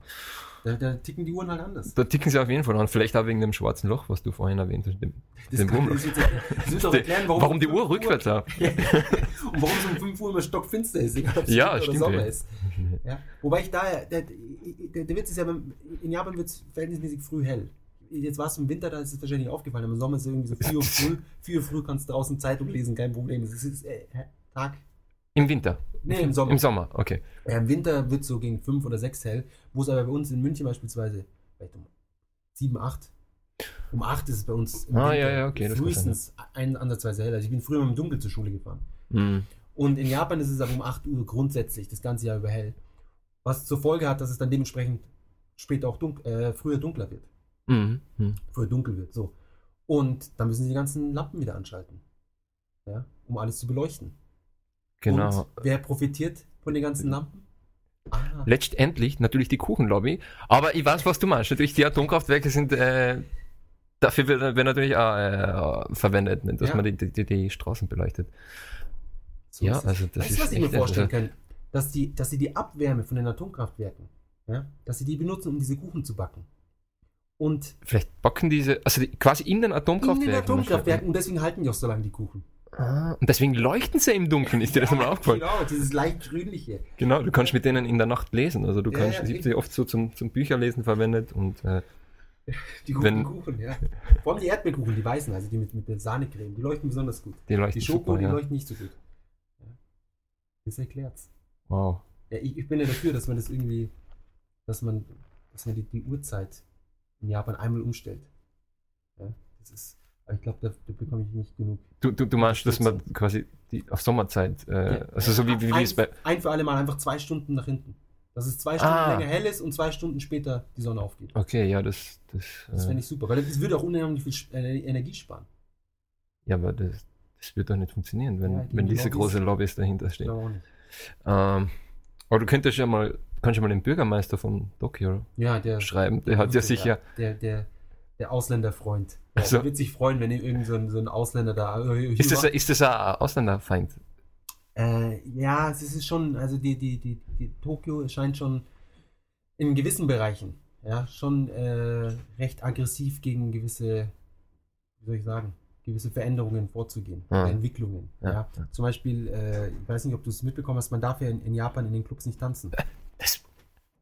Da, da ticken die Uhren halt anders. Da ticken sie auf jeden Fall an. Vielleicht auch wegen dem schwarzen Loch, was du vorhin erwähnt hast. Dem, Das, dem kann, das, wird, das erklären, warum, warum die Uhr 5 rückwärts läuft. <laughs> Und warum es um 5 Uhr immer stockfinster ist, egal ob es Ja, stimmt, Sommer ja. ist. Ja. Wobei ich da, der, der, der Witz ist ja, in Japan wird es verhältnismäßig früh hell. Jetzt war es im Winter, da ist es wahrscheinlich aufgefallen, aber im Sommer ist es irgendwie so 4 Uhr <laughs> früh. 4 Uhr früh kannst du draußen Zeitung lesen, kein Problem. Es ist äh, Tag. Im Winter. Nee, im Sommer. Im Sommer, okay. Ja, Im Winter wird es so gegen 5 oder 6 hell, wo es aber bei uns in München beispielsweise vielleicht um 7, 8. Um 8 ist es bei uns im Ah, ja, ja, okay, frühestens ein, ansatzweise hell. Also ich bin früher mal im Dunkeln zur Schule gefahren. Mhm. Und in Japan ist es aber um 8 Uhr grundsätzlich das ganze Jahr über hell. Was zur Folge hat, dass es dann dementsprechend später auch dunkel, äh, früher dunkler wird. Mhm. Mhm. Früher dunkel wird. So. Und dann müssen sie die ganzen Lampen wieder anschalten. Ja, um alles zu beleuchten. Genau. Und wer profitiert von den ganzen Lampen? Ah, Letztendlich natürlich die Kuchenlobby. Aber ich weiß, was du meinst. Natürlich, die Atomkraftwerke sind, äh, dafür wird, wird natürlich auch äh, verwendet, ne, dass Ja. man die, die, die Straßen beleuchtet. so ja, also das weißt ist was ich mir vorstellen also- kann? Dass, die, dass sie die Abwärme von den Atomkraftwerken, ja, dass sie die benutzen, um diese Kuchen zu backen. Und Vielleicht backen diese, also die, quasi in den in Atomkraftwerken. den Atomkraftwerken, und deswegen halten die auch so lange die Kuchen. Ah, und deswegen leuchten sie im Dunkeln, ist dir das mal aufgefallen? Genau, dieses leicht grünliche. Genau, du kannst mit denen in der Nacht lesen. Also du Ja, kannst, ja, sie oft so zum, zum Bücherlesen verwendet und äh, Die guten Wenn- Kuchen, ja. Vor allem die Erdbeerkuchen, die weißen, also die mit, mit der Sahnecreme, die leuchten besonders gut. die leuchten Die Schoko, super. die leuchten nicht so gut. Das erklärt's. Wow. Ja, ich, ich bin ja dafür, dass man das irgendwie, dass man, dass man die, die Uhrzeit in Japan einmal umstellt. Ja, das ist, aber ich glaube, da, da bekomme ich nicht genug. Du, du, du meinst, dass man quasi die, auf Sommerzeit, äh, also so wie, wie, wie ein, es bei. ein für alle Mal einfach zwei Stunden nach hinten. Dass es zwei Stunden Ah. länger hell ist und zwei Stunden später die Sonne aufgeht. Okay, ja, das. Das, Das äh, fände ich super, weil das würde auch unheimlich viel äh, Energie sparen. ja, aber das, das wird doch nicht funktionieren, wenn, Ja, die wenn diese Lobbys- große Lobbys dahinter stehen. Ähm, aber du könntest ja mal, kannst ja mal den Bürgermeister von Tokio Ja, der, schreiben. Der hat ja sicher. Der, der, der Ausländerfreund. Der Also- wird sich freuen, wenn irgend so ein, so ein Ausländer da. äh, Ist das, ist das ein Ausländerfeind? Äh, ja, es ist schon, also die, die, die, die Tokio scheint schon in gewissen Bereichen, ja, schon äh, recht aggressiv gegen gewisse, wie soll ich sagen, gewisse Veränderungen vorzugehen, Ah. oder Entwicklungen. Ja, Ja. ja. Zum Beispiel, äh, ich weiß nicht, ob du es mitbekommen hast, man darf ja in, in Japan in den Clubs nicht tanzen. <laughs> Das,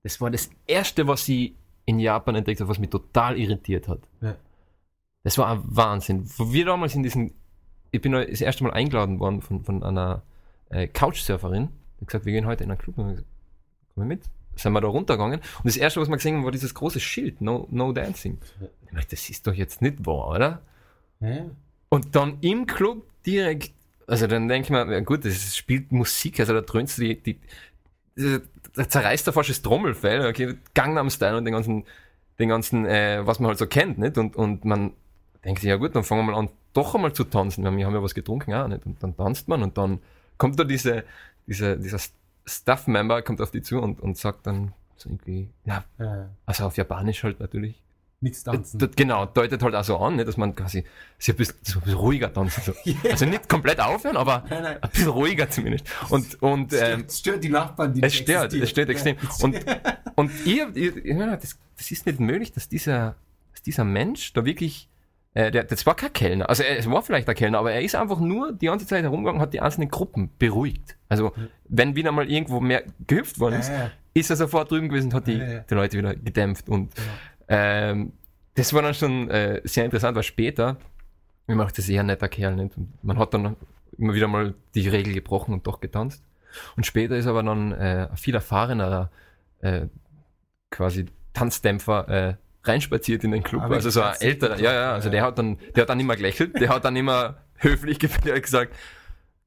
das war das Erste, was ich in Japan entdeckt habe, was mich total irritiert hat. Ja. Das war ein Wahnsinn. Wir damals in diesen, ich bin das erste Mal eingeladen worden von, von einer äh, Couchsurferin, die hat gesagt, wir gehen heute in einen Club. Und gesagt, komm mit. Sind wir da runtergegangen. Und das erste, was wir gesehen haben, war dieses große Schild, No, no Dancing. Ich meine, das ist doch jetzt nicht wahr, oder? Ja. Und dann im Club direkt, also dann denke ich mir, ja gut, das spielt Musik, also da dröhnst du die, die da zerreißt der fast das Trommelfell, okay, Gangnam Style und den ganzen, den ganzen, äh, was man halt so kennt, nicht? Und, und man denkt sich, ja gut, dann fangen wir mal an, doch einmal zu tanzen, weil wir haben ja was getrunken, auch nicht? Und dann tanzt man und dann kommt da diese, diese, dieser Staff-Member kommt auf die zu und, und sagt dann so irgendwie, ja, also auf Japanisch halt natürlich, nichts tanzen. das, genau, deutet halt auch so an, ne, dass man quasi ein bisschen, so ein bisschen ruhiger tanzen soll. <laughs> Also nicht komplett aufhören, aber Nein, nein. ein bisschen ruhiger zumindest. Und, und ähm, Es stört die Nachbarn, die es stört, existieren. es stört extrem. Ja. <laughs> Und, und ihr, ihr ja, das, das ist nicht möglich, dass dieser, dass dieser Mensch da wirklich, äh, der, das war kein Kellner, also er, es war vielleicht ein Kellner, aber er ist einfach nur die ganze Zeit herumgegangen hat die einzelnen Gruppen beruhigt. Also wenn wieder mal irgendwo mehr gehüpft worden ist, Ja, ja. ist er sofort drüben gewesen und hat die, die Leute wieder gedämpft und. Ähm, das war dann schon äh, sehr interessant, weil später, mir macht das eher ein netter Kerl nicht. Und man hat dann immer wieder mal die Regel gebrochen und doch getanzt. Und später ist aber dann äh, ein viel erfahrenerer äh, quasi Tanzdämpfer äh, reinspaziert in den Club. Aber also so ein älterer, ja, ja, also der hat dann, der hat dann immer gelächelt, der hat dann immer <laughs> höflich gesagt,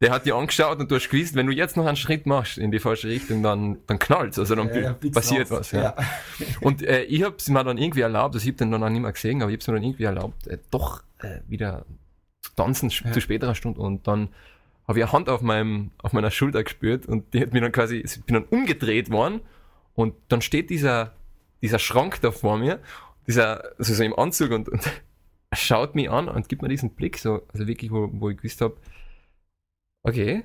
der hat dir angeschaut und du hast gewusst, wenn du jetzt noch einen Schritt machst in die falsche Richtung, dann, dann knallt's, also dann Ja, ja, passiert raus. was. Ja. Und äh, ich habe es mir dann irgendwie erlaubt, also ich habe den dann auch nicht mehr gesehen, aber ich habe es mir dann irgendwie erlaubt, äh, doch äh, wieder zu tanzen zu späterer Stunde und dann habe ich eine Hand auf, meinem, auf meiner Schulter gespürt und die hat mir dann quasi, ich bin dann umgedreht worden und dann steht dieser, dieser Schrank da vor mir, dieser, also so im Anzug und, und <laughs> schaut mich an und gibt mir diesen Blick, so, also wirklich, wo, wo ich gewusst habe, okay,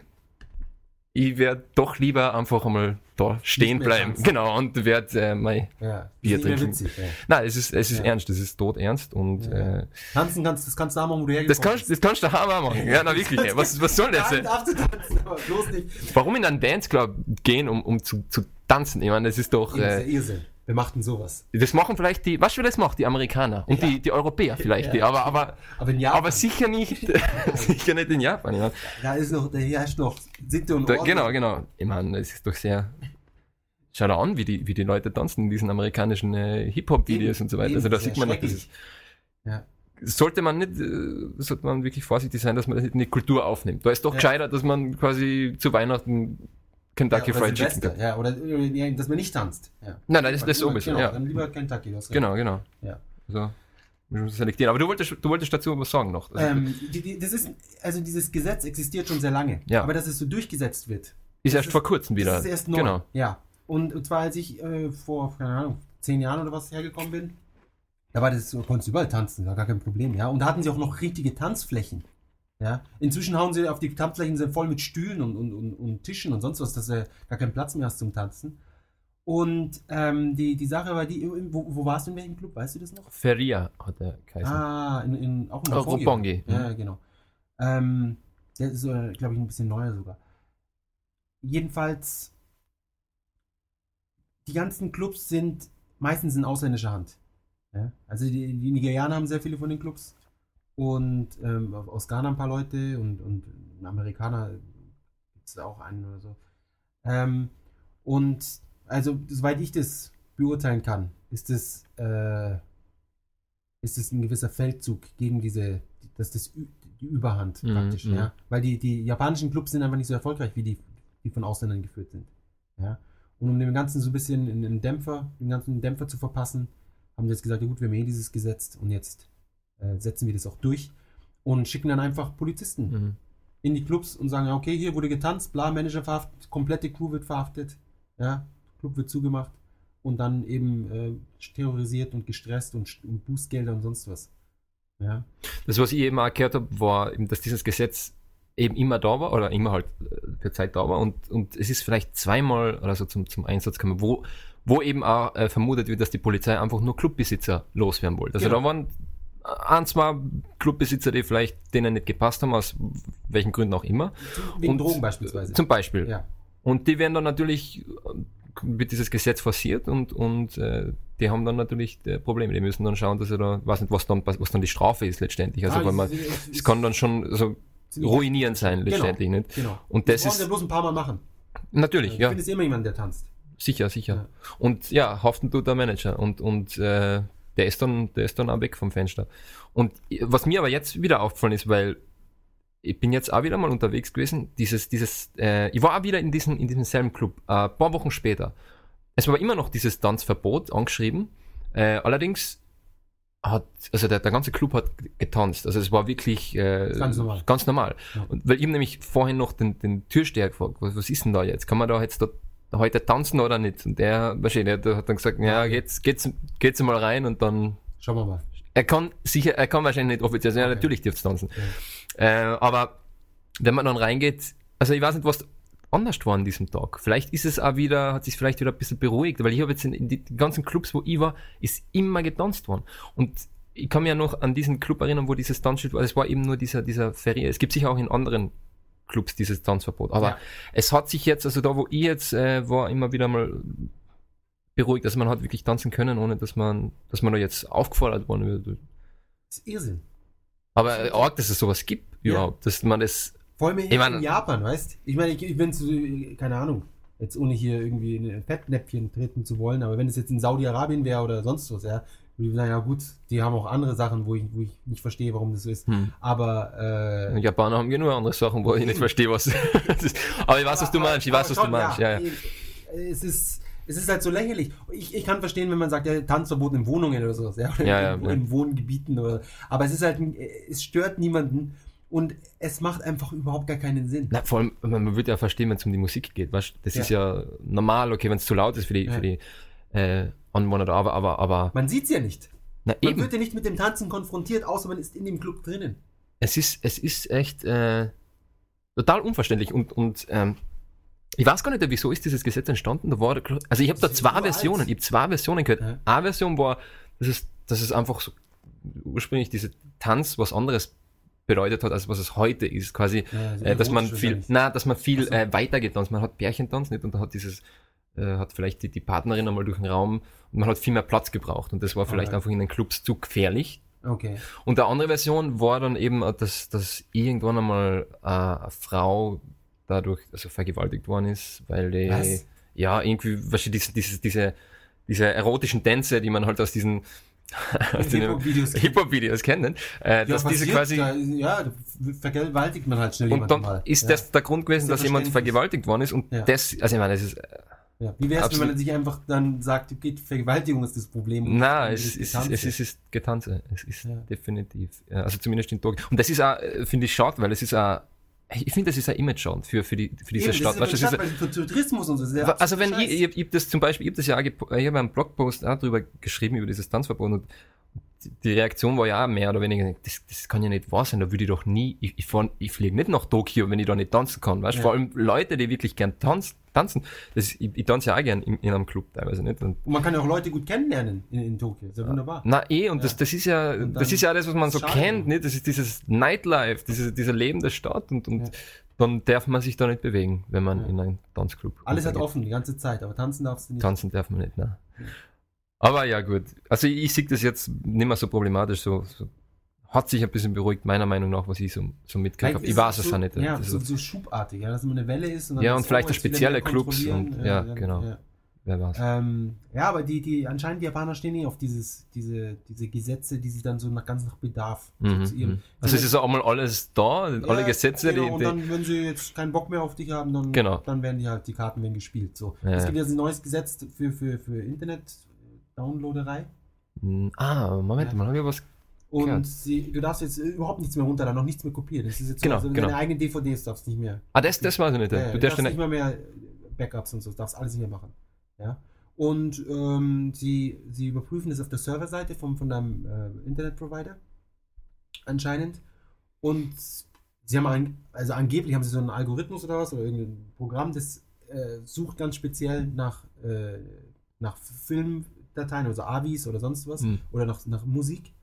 ich werde doch lieber einfach einmal da stehen bleiben. tanzen. Genau, und werde äh, mein Ja, Bier trinken. witzig. Ja. Nein, es ist, es ist Ja. ernst, es ist tot ernst und äh, Tanzen kannst, das kannst du auch machen, wo du das hergekommen kannst, das kannst du auch machen. Ja, na wirklich, was, was soll das? Tanzen. Warum in einen Danceclub gehen, um, um zu, zu tanzen? Ich meine, das ist doch, Das ist äh, Irrsinn. Wir machten sowas. das machen vielleicht die, was das macht, die Amerikaner und Ja. die, die Europäer vielleicht, Ja. die, aber, aber, Aber aber sicher nicht, <laughs> sicher nicht in Japan. Ja. da ist noch, da herrscht noch Sitte und Da, Ordnung. genau, genau. Ich meine, es ist doch sehr, schau da an, wie die, wie die Leute tanzen in diesen amerikanischen äh, Hip-Hop-Videos und so weiter. Also da sieht man noch dieses, Ja. sollte man nicht, äh, sollte man wirklich vorsichtig sein, dass man das nicht in die Kultur aufnimmt. Da ist doch Ja. gescheiter, dass man quasi zu Weihnachten Kentucky ja, Fried Chicken Silvester, gibt. ja, oder, oder ja, dass man nicht tanzt. Ja. Nein, nein, das, das Lieber- sowieso, genau, ja. Dann lieber Kentucky, du recht. Genau, genau. Ja. Müssen selektieren. Aber du wolltest, du wolltest dazu was sagen noch. Also, Ähm, die, die, das ist, also dieses Gesetz existiert schon sehr lange. Ja. Aber dass es so durchgesetzt wird, ist das erst ist- vor kurzem wieder. das ist erst neu. Genau. Ja. Und, und zwar als ich äh, vor, keine Ahnung, zehn Jahren oder was hergekommen bin, da war das so, konntest du überall tanzen, war gar kein Problem, ja. Und da hatten sie auch noch richtige Tanzflächen. Ja. Inzwischen hauen sie auf die Tanzflächen sind voll mit Stühlen und, und, und, und Tischen und sonst was, dass du gar keinen Platz mehr hast zum Tanzen. Und ähm, die, die Sache war die, wo, wo warst du in welchem Club, weißt du das noch? Feria hat der geheißen. Ah, in, in, auch in Oh, Roppongi. Ja, genau. Ähm, der ist, äh, glaube ich, ein bisschen neuer sogar. Jedenfalls, die ganzen Clubs sind meistens in ausländischer Hand. Ja? Also die, die Nigerianer haben sehr viele von den Clubs und ähm, aus Ghana ein paar Leute und, und ein Amerikaner gibt es auch einen oder so. Ähm, und also, soweit ich das beurteilen kann, ist es äh, ist es ein gewisser Feldzug gegen diese, das ist das die Überhand Mhm, praktisch, mhm. ja. Weil die, die japanischen Clubs sind einfach nicht so erfolgreich, wie die, die von Ausländern geführt sind. Ja. Und um dem Ganzen so ein bisschen einen Dämpfer, den ganzen Dämpfer zu verpassen, haben wir jetzt gesagt, ja gut, wir haben eh dieses Gesetz und jetzt äh, setzen wir das auch durch und schicken dann einfach Polizisten Mhm. in die Clubs und sagen, okay, hier wurde getanzt, bla, Manager verhaftet, komplette Crew wird verhaftet, ja, Club wird zugemacht und dann eben äh, terrorisiert und gestresst und, und Bußgelder und sonst was. Ja. Das, was ich eben auch gehört habe, war, eben, dass dieses Gesetz eben immer da war oder immer halt äh, für Zeit da war und, und es ist vielleicht zweimal oder so zum, zum Einsatz gekommen, wo, wo eben auch äh, vermutet wird, dass die Polizei einfach nur Clubbesitzer loswerden wollte. Also Genau. da waren ein, zwei Clubbesitzer, die vielleicht denen nicht gepasst haben, aus welchen Gründen auch immer. Wegen Und- Drogen beispielsweise. Zum Beispiel. ja. Und die werden dann natürlich, äh, wird dieses Gesetz forciert und, und äh, die haben dann natürlich äh, Probleme. Die müssen dann schauen, dass sie da, weiß nicht, was dann, was dann die Strafe ist letztendlich. Also Ah, wenn man, es- es- es kann dann schon so ziemlich- ruinierend sein Genau. letztendlich, nicht? Genau. Und das das ist, bloß ein paar Mal machen. natürlich, Du ja, findest immer jemanden, der tanzt. sicher, sicher. Ja. Und ja, haften tut der Manager und, und äh, der ist dann, der ist dann auch weg vom Fenster. Und was mir aber jetzt wieder aufgefallen ist, weil ich bin jetzt auch wieder mal unterwegs gewesen, dieses, dieses, äh, ich war auch wieder in diesem, in diesem selben Club, äh, ein paar Wochen später. Es war immer noch dieses Tanzverbot angeschrieben, äh, allerdings hat, also der, der ganze Club hat getanzt, also es war wirklich äh, Ganz normal. Ganz normal. Ja. Und weil ich nämlich vorhin noch den, den Türsteher gefragt, was, was ist denn da jetzt? Kann man da jetzt da heute tanzen oder nicht? Und der, wahrscheinlich, der hat dann gesagt, ja, geht's, geht's, geht's mal rein und dann Schauen wir mal. er kann sicher, er kann wahrscheinlich nicht offiziell sein, ja, Okay. natürlich dürft's tanzen. Äh, aber wenn man dann reingeht, also ich weiß nicht, was anders war an diesem Tag. Vielleicht ist es auch wieder, hat sich vielleicht wieder ein bisschen beruhigt, weil ich habe jetzt in, in die ganzen Clubs, wo ich war, ist immer getanzt worden. Und ich kann mich ja noch an diesen Club erinnern, wo dieses Tanzschild war. Es war eben nur dieser, dieser Ferie. Es gibt sicher auch in anderen Clubs dieses Tanzverbot. Aber Ja. es hat sich jetzt, also da, wo ich jetzt äh, war, immer wieder mal beruhigt, dass man hat wirklich tanzen können, ohne dass man, dass man da jetzt aufgefordert worden wird. Das ist Irrsinn. Aber äh, arg, dass es sowas gibt Ja. überhaupt, dass man das. Vor allem in, Ich meine- in Japan, weißt Ich meine, ich, ich bin zu, keine Ahnung, jetzt ohne hier irgendwie in ein Fettnäpfchen treten zu wollen, aber wenn es jetzt in Saudi-Arabien wäre oder sonst was, ja, würde ich sagen, ja gut, die haben auch andere Sachen, wo ich, wo ich nicht verstehe, warum das so ist. Hm. Aber äh, Japaner haben genug andere Sachen, wo ich nicht verstehe, was. <laughs> ist. Aber ich weiß, was du meinst. Ich weiß, was du meinst. Ja, ja. Es ist, es ist halt so lächerlich. Ich, ich kann verstehen, wenn man sagt, ja, Tanzverbot in Wohnungen oder sowas, ja, oder Ja, ja, in, in Wohngebieten oder. Aber es ist halt, es stört niemanden und es macht einfach überhaupt gar keinen Sinn. Na, vor allem, man würde ja verstehen, wenn es um die Musik geht. Weißt? Das Ja. ist ja normal, okay, wenn es zu laut ist für die, Ja. für die äh, Anwohner da, aber, aber, aber Man sieht es ja nicht. na, Man eben, wird ja nicht mit dem Tanzen konfrontiert, außer man ist in dem Club drinnen. es ist, es ist echt äh, total unverständlich und, und ähm, ich weiß gar nicht, wieso ist dieses Gesetz entstanden. Da war, also ich habe da zwei. Versionen, ich habe zwei Versionen gehört. Ja. Eine Version war, dass es, dass es einfach so ursprünglich diese Tanz was anderes bedeutet hat, als was es heute ist. Quasi, Ja, äh, dass man viel, na, dass man viel so. äh, weiter getanzt. Man hat Bärchentanz nicht und da hat dieses, äh, hat vielleicht die, die Partnerin einmal durch den Raum und man hat viel mehr Platz gebraucht und das war vielleicht Alright. einfach in den Clubs zu gefährlich. Okay. Und der andere Version war dann eben, äh, dass, dass irgendwann einmal äh, eine Frau dadurch also vergewaltigt worden ist, weil die, Was? ja, irgendwie, weißt du, diese, diese, diese, diese erotischen Tänze, die man halt aus diesen <laughs> aus den Hip-Hop-Videos. Hip-Hop-Videos kennt, äh, dass diese quasi Da, ja, vergewaltigt man halt schnell und dann mal. ist ja. das der Grund gewesen, ja dass jemand vergewaltigt worden ist und Ja. das, also ich meine, das ist, Ja. Wie wäre es, wenn man sich einfach dann sagt, okay, Vergewaltigung ist das Problem. na, es ist, es ist, es ist Getanze, es ist Ja. definitiv, ja, also zumindest in Tokio. Und das ist auch, äh, finde ich, schade, weil es ist auch, ich finde, das ist ein Image-Schade für, für, die, für diese Eben, Stadt. Das Weißt ist du, eine das ist, Stadt, Tourismus und so. der also wenn ich, ich, ich das zum Beispiel, ich habe das ja auch, ich habe einen Blogpost auch drüber geschrieben, über dieses Tanzverbot und die- Reaktion war ja auch mehr oder weniger, das, das kann ja nicht wahr sein, da würde ich doch nie, ich, ich, fahr- ich fliege nicht nach Tokio, wenn ich da nicht tanzen kann, weißt du? Ja. Vor allem Leute, die wirklich gern tanz, tanzen, das, ich, ich tanze ja auch gern in, in einem Club teilweise nicht. Und, Und man kann ja auch Leute gut kennenlernen in, in Tokio. ist ja wunderbar. na eh, und das, Ja. das ist ja, das ist ja alles, was man so schade. kennt, nicht? Das ist dieses Nightlife, dieses, dieser Leben der Stadt und, und Ja. dann darf man sich da nicht bewegen, wenn man in einen Tanzclub Alles hat offen, die ganze Zeit, aber tanzen darfst du nicht. Tanzen darf man nicht, ne? Aber ja, gut. Also ich, ich sehe das jetzt nicht mehr so problematisch. So, so hat sich ein bisschen beruhigt, meiner Meinung nach, was ich so, so mitgekriegt habe. Ich weiß es so, auch nicht. Ja, Das so, ist, so schubartig, ja, dass immer eine Welle ist. Und Ja, und vielleicht auch spezielle Clubs und- ja, genau. Ja. wer weiß. Ähm, ja, aber die, die, anscheinend die Japaner stehen nicht auf dieses, diese, diese Gesetze, die sie dann so nach, ganz nach Bedarf Mhm, zu ihrem- mhm. Also es ist auch mal alles da, alle Ja, Gesetze, genau, die, und dann, wenn sie jetzt keinen Bock mehr auf dich haben, dann, Genau. dann werden die halt, die Karten werden gespielt. So. Ja, es ja. gibt jetzt ein neues Gesetz für, für, für Internet-Downloaderei. Hm, Ah, Moment Ja. mal, habe ich was. Und Gehört. sie, du darfst jetzt überhaupt nichts mehr runterladen, noch nichts mehr kopieren. Das ist jetzt Genau, so, also genau. deine eigenen DVDs darfst du nicht mehr. Ah, das, das weiß ich nicht. Ja, du du darfst nicht mehr mehr Backups und so, darfst alles nicht mehr machen. Ja. Und ähm, sie, sie überprüfen das auf der Serverseite vom, von deinem äh, Internetprovider. Anscheinend. Und sie haben ein, also angeblich haben sie so einen Algorithmus oder was oder irgendein Programm, das äh, sucht ganz speziell nach, äh, nach Filmdateien, also AVIs oder sonst was, Hm. oder nach, nach Musik.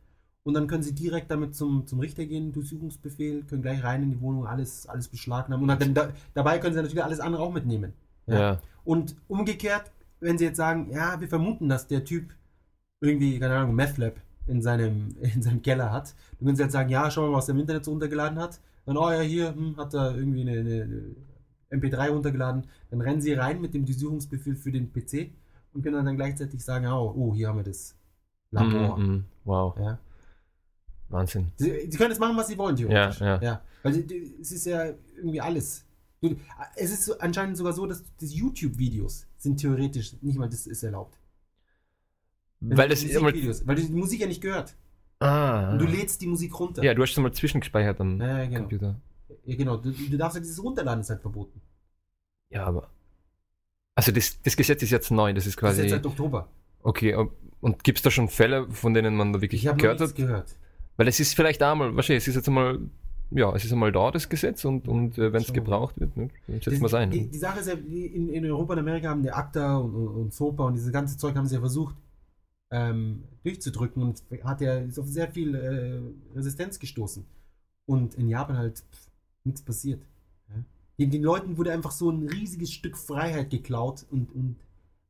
Und dann können sie direkt damit zum, zum Richter gehen, Durchsuchungsbefehl, können gleich rein in die Wohnung, alles, alles beschlagnahmen. Und dann, da, dabei können sie natürlich alles andere auch mitnehmen. Ja. Und umgekehrt, wenn sie jetzt sagen, ja, wir vermuten, dass der Typ irgendwie, keine Ahnung, Meth Lab in seinem, <laughs> in seinem Keller hat, dann können sie jetzt sagen, ja, schau mal, was er im Internet so runtergeladen hat. Dann, oh ja, hier hm, hat er irgendwie eine, eine, eine MP3 runtergeladen. Dann rennen sie rein mit dem Durchsuchungsbefehl für den PC und können dann gleichzeitig sagen, oh, oh hier haben wir das Labor. Mhm, mhm. Wow, Ja. Wahnsinn. Sie, sie können jetzt machen, was sie wollen, Ja, theoretisch. ja. Weil die- die- es ist ja irgendwie alles. Es ist so, anscheinend sogar so, dass die YouTube-Videos sind theoretisch nicht mal das ist erlaubt. Weil das. Musikvideos, weil du die Musik ja nicht gehört. Ah. Und du lädst die Musik runter. Ja, du hast es mal zwischengespeichert am Ja, ja, genau. Computer. Ja, genau. Du, du darfst ja dieses Runterladen ist halt verboten. Ja, aber. Also das, das Gesetz ist jetzt neu, das ist Das quasi. ist jetzt seit Oktober. okay, und gibt es da schon Fälle, von denen man da wirklich Ich gehört hat? gehört. Weil es ist vielleicht einmal, wahrscheinlich, es ist jetzt einmal, ja, es ist einmal da, das Gesetz, und, und äh, wenn es gebraucht wird, ne, dann setzen Das- wir es ein. Die, die Sache ist ja, in, in Europa und Amerika haben die ACTA und, und, und SOPA und dieses ganze Zeug haben sie ja versucht ähm, durchzudrücken und hat ja ist auf sehr viel äh, Resistenz gestoßen. Und in Japan halt pff, nichts passiert. Ja? Den, den Leuten wurde einfach so ein riesiges Stück Freiheit geklaut und, und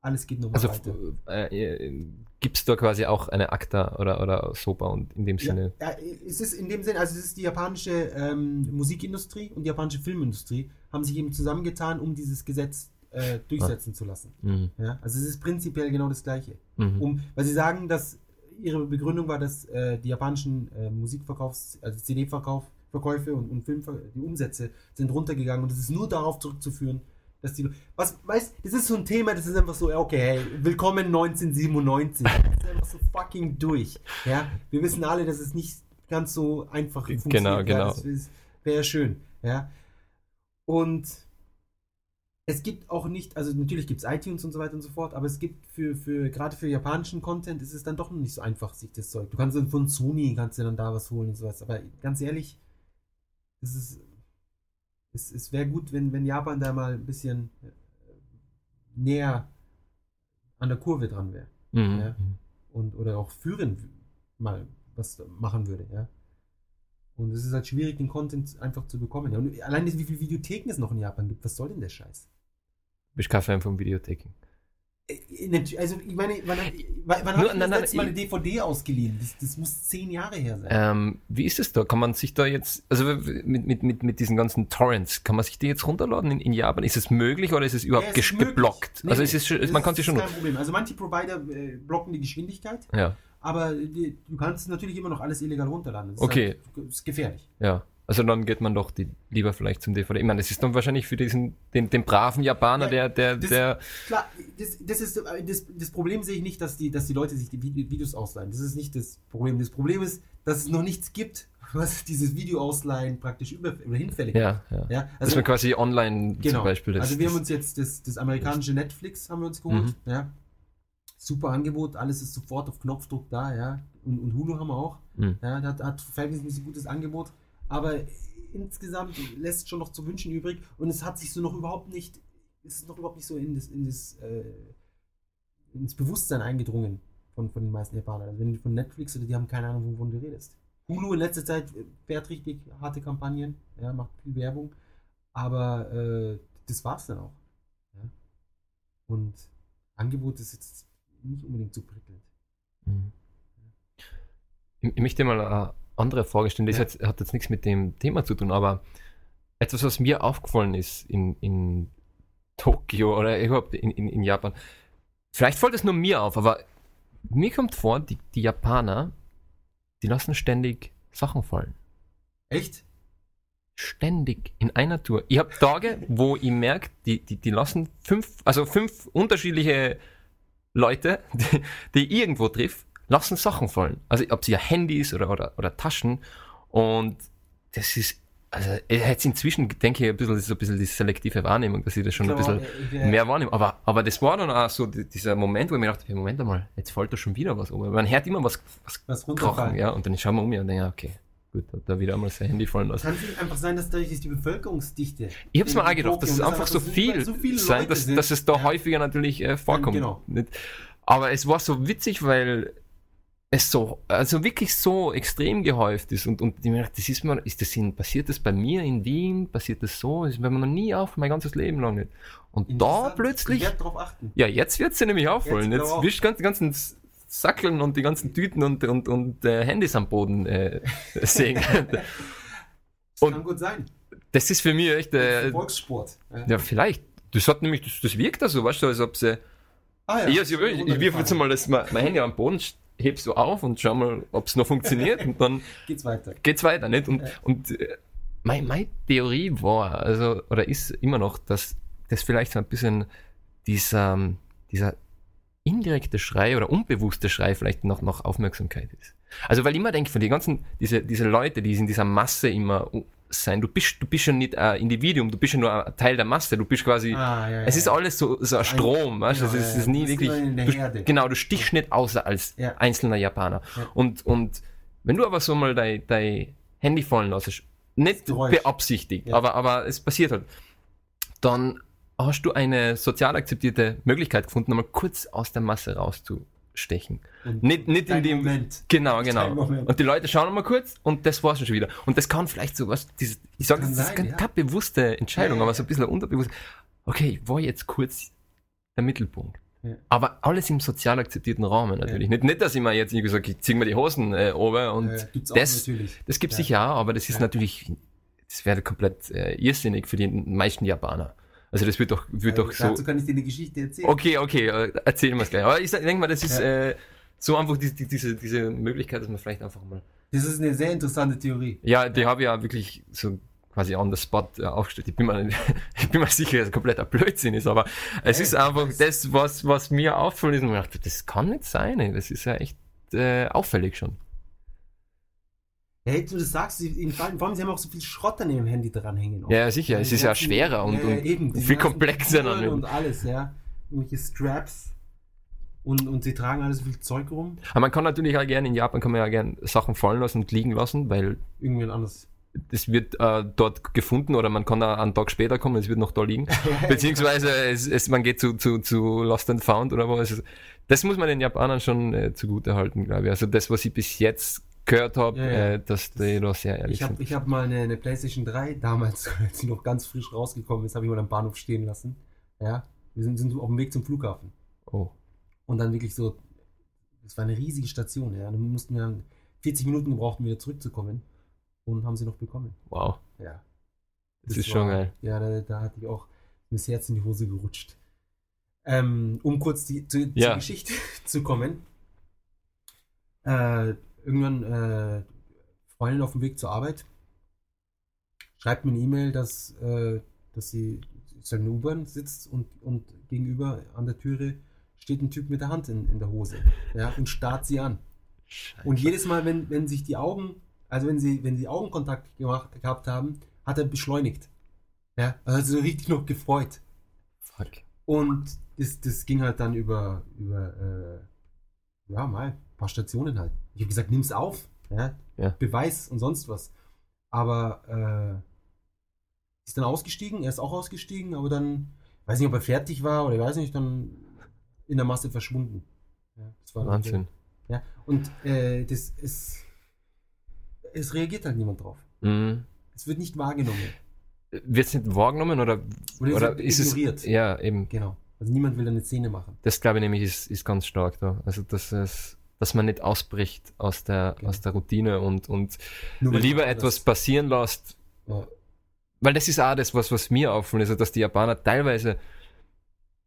alles geht nochmal Also weiter. äh, gibt es da quasi auch eine ACTA oder, oder SOPA und in dem Ja, Sinne. ja, es ist in dem Sinne, also es ist die japanische ähm, Musikindustrie und die japanische Filmindustrie haben sich eben zusammengetan, um dieses Gesetz äh, durchsetzen zu lassen. Mhm. Ja? Also es ist prinzipiell genau das Gleiche. Mhm. Um, weil sie sagen, dass ihre Begründung war, dass äh, die japanischen äh, Musikverkaufs-, also CD-Verkauf, Verkäufe und, und Film, die Umsätze sind runtergegangen und es ist nur darauf zurückzuführen, dass die, was, weißt, das ist so ein Thema, das ist einfach so, okay, hey, willkommen 1997. Das ist einfach so fucking durch. Ja, wir wissen alle, dass es nicht ganz so einfach funktioniert. Genau, genau. Ja, das wäre schön. Ja, und es gibt auch nicht, also natürlich gibt es iTunes und so weiter und so fort, aber es gibt für, für gerade für japanischen Content ist es dann doch nicht so einfach, sich das Zeug. Du kannst dann von Sony kannst du dann da was holen und sowas. Aber ganz ehrlich, es ist, es, es wäre gut, wenn, wenn Japan da mal ein bisschen äh, näher an der Kurve dran wäre. Mhm. Ja? Und, oder auch führen mal was machen würde, ja. Und es ist halt schwierig, den Content einfach zu bekommen. Ja. Und allein wie viele Videotheken es noch in Japan gibt, was soll denn der Scheiß? bist kein Fan von Videotheken. Äh, also, ich meine, wann, wann, wann Nur, nein, das Mal eine DVD ausgeliehen? Das, das, muss zehn Jahre her sein. Ähm, wie ist es da? Kann man sich da jetzt, also mit, mit, mit, mit diesen ganzen Torrents, kann man sich die jetzt runterladen in, in Japan? Ist es möglich oder ist es überhaupt ja, es geblockt? Nee, also es ist, man kann sich schon. Kein Problem. Also manche Provider äh, blocken die Geschwindigkeit. Ja. Aber die, du kannst natürlich immer noch alles illegal runterladen. Das okay. Ist, halt, ist gefährlich. Ja. Also dann geht man doch die, lieber vielleicht zum DVD. Ich meine, das ist dann wahrscheinlich für diesen, den, den braven Japaner, ja, der, der, das, der. Klar, das, das ist, das, das Problem sehe ich nicht, dass die, dass die Leute sich die Videos ausleihen. Das ist nicht das Problem. Das Problem ist, dass es noch nichts gibt, <laughs> was dieses Video ausleihen praktisch über, oder hinfällig ja, ja, ja. Also, Dass man quasi online genau. zum Beispiel das, Also wir haben uns jetzt das, das amerikanische Netflix haben wir uns geholt, mhm. ja. Super Angebot, alles ist sofort auf Knopfdruck da, ja. Und, und Hulu haben wir auch. Mhm. Ja, hat, hat verhältnismäßig gutes Angebot aber insgesamt lässt schon noch zu wünschen übrig und es hat sich so noch überhaupt nicht, es ist noch überhaupt nicht so in das, in das äh, ins Bewusstsein eingedrungen von, von den meisten Japanern. Also wenn du von Netflix oder die haben keine Ahnung, wovon du redest. Hulu in letzter Zeit fährt richtig harte Kampagnen, ja, macht viel Werbung, aber äh, das war's dann auch. Ja. Und Angebot ist jetzt nicht unbedingt so prickelnd. Mhm. Ich, möchte mal äh, andere Frage stellen. Das ja. hat jetzt nichts mit dem Thema zu tun, aber etwas, was mir aufgefallen ist in, in Tokio oder überhaupt in, in, in Japan. Vielleicht fällt es nur mir auf, aber mir kommt vor, die, die Japaner, die lassen ständig Sachen fallen. Echt? Ständig in einer Tour. Ich habe Tage, wo ich merke, die, die, die lassen fünf, also fünf unterschiedliche Leute, <laughs> die, die irgendwo trifft, lassen Sachen fallen. Also ob sie ja Handys oder, oder, oder Taschen. Und das ist, also jetzt inzwischen denke ich ein bisschen, das ist ein bisschen die selektive Wahrnehmung, dass ich das schon Klar, ein bisschen äh, mehr wahrnehme. Aber, aber das war dann auch so dieser Moment, wo ich mir dachte, Moment einmal, jetzt fällt da schon wieder was um. Man hört immer was, was, was kochen, ja, und dann schauen wir um und denke, okay, gut, da wieder einmal sein Handy fallen lassen. Kann es einfach sein, dass dadurch ist die Bevölkerungsdichte. Ich habe es mir auch gedacht, dass es einfach so viel so sein, dass, dass es da ja. häufiger natürlich äh, vorkommt. Genau. Aber es war so witzig, weil es so, also wirklich so extrem gehäuft ist und, und ich mir das ist mir, ist das in, passiert das bei mir in Wien, passiert das so, das ist mir noch nie auf, mein ganzes Leben lang nicht. Und da plötzlich, ja, jetzt wird sie nämlich auffallen, jetzt, jetzt wirst du die ganzen Sackeln und die ganzen Tüten und, und, und äh, Handys am Boden äh, <laughs> sehen. das kann gut sein. Das ist für mich echt, äh, Volkssport. Ja. ja, vielleicht. Das hat nämlich, das, das wirkt da so, weißt du, als ob sie, Ah, ja. Ich, ich, ich, ich wirf jetzt mal das, mein Handy am Boden, hebst du auf und schau mal, ob es noch funktioniert und dann <laughs> geht's weiter. Geht's weiter, nicht? Und, ja. und äh, meine, meine Theorie war, also, oder ist immer noch, dass das vielleicht so ein bisschen dieser, dieser indirekte Schrei oder unbewusste Schrei vielleicht noch nach Aufmerksamkeit ist. Also, weil ich immer denke, von den ganzen, diese, diese Leute, die in dieser Masse immer sein. Du bist, du bist ja nicht ein Individuum, du bist ja nur ein Teil der Masse. Du bist quasi, ah, ja, ja. es ist alles so, so ein Strom, weißt genau, es ist, ja, nie wirklich, du, genau, du stichst nicht außer als einzelner Japaner. Und, und wenn du aber so mal dein, dein Handy fallen lässt, nicht beabsichtigt, aber, aber es passiert halt, dann hast du eine sozial akzeptierte Möglichkeit gefunden, mal kurz aus der Masse rauszu stechen. Und nicht, nicht in dem Moment. Genau, genau. Und die Leute schauen mal kurz und das war's schon wieder. Und das kann vielleicht so was, dieses, ich sage, das, das ist keine, ja. keine bewusste Entscheidung, ja, aber so ein bisschen unterbewusst. Okay, ich war jetzt kurz der Mittelpunkt. Ja. Aber alles im sozial akzeptierten Rahmen natürlich. Nicht, nicht, dass ich mir jetzt irgendwie sage, ich zieh mir die Hosen äh, oben und das, das gibt's sicher auch, aber das ist natürlich, das wäre komplett äh, irrsinnig für die meisten Japaner. Also das wird doch, wird also, doch so. Dazu kann ich dir eine Geschichte erzählen. Okay, okay, äh, erzählen wir es gleich. Aber ich denke mal, das ist ja. äh, so einfach die, die, diese, diese Möglichkeit, dass man vielleicht einfach mal. Das ist eine sehr interessante Theorie. Ja, die ja. habe ich ja wirklich so quasi on the spot äh, aufgestellt. Ich bin mir, <laughs> ich bin mir sicher, dass es kompletter Blödsinn ist, aber es ist einfach das, was, was mir auffällt, ist, und ich dachte, das kann nicht sein, ey. das ist ja echt äh, auffällig schon. Hey, du das sagst, in, vor allem, sie haben auch so viel Schrott an ihrem Handy dranhängen. Auch. Ja, sicher, es ist ja schwerer und, ja, eben, und viel komplexer. Dann und alles, ja. Irgendwelche Straps. Und, und sie tragen alles so viel Zeug rum. Aber man kann natürlich auch gerne, in Japan kann man ja gerne Sachen fallen lassen und liegen lassen, weil. Irgendwann anders. Es wird äh, dort gefunden oder man kann da einen Tag später kommen, es wird noch da liegen. <laughs> Beziehungsweise es, es, man geht zu, zu, zu Lost and Found oder was. Das muss man den Japanern schon äh, zugute halten, glaube ich. Also das, was ich bis jetzt gehört habe, ja, ja. äh, dass die da sehr ehrlich ich hab, sind. Ich habe mal eine, eine, PlayStation 3 damals, <laughs> als sie noch ganz frisch rausgekommen ist, habe ich mal am Bahnhof stehen lassen. Ja, wir sind, sind auf dem Weg zum Flughafen. Oh. Und dann wirklich so, das war eine riesige Station, ja. Dann mussten wir 40 Minuten gebraucht, um wieder zurückzukommen. Und haben sie noch bekommen. Wow. Ja. Das, das ist war, schon geil. Ja, da, da hatte ich auch das Herz in die Hose gerutscht. Ähm, um kurz die, zu, ja. zur Geschichte <laughs> zu kommen. Äh, irgendwann äh, Freundin auf dem Weg zur Arbeit schreibt mir eine E-Mail, dass, äh, dass sie in der U-Bahn sitzt und, und gegenüber an der Türe steht ein Typ mit der Hand in, in der Hose ja, und starrt sie an. Scheiße. Und jedes Mal, wenn, wenn sich die Augen, also wenn sie, wenn sie Augenkontakt gemacht, gehabt haben, hat er beschleunigt. Ja, also so richtig noch gefreut. Fuck. Und das, das ging halt dann über, über äh, ja, mal ein paar Stationen halt. Ich habe gesagt, nimm's auf, ja? ja? Beweis und sonst was. Aber äh, ist dann ausgestiegen, er ist auch ausgestiegen, aber dann, weiß nicht, ob er fertig war oder ich weiß nicht, dann in der Masse verschwunden. Ja, Wahnsinn. So. Ja, und äh, das ist, es reagiert halt niemand drauf. Mhm. Es wird nicht wahrgenommen. Wird es nicht wahrgenommen oder, oder, oder ist ignoriert. es ja eben genau. Also niemand will eine Szene machen. Das glaube ich nämlich ist, ist ganz stark da. Also dass es, dass man nicht ausbricht aus der genau. aus der Routine und und lieber etwas passieren lässt. Ja. Weil das ist auch das, was, was mir auffällt, also dass die Japaner teilweise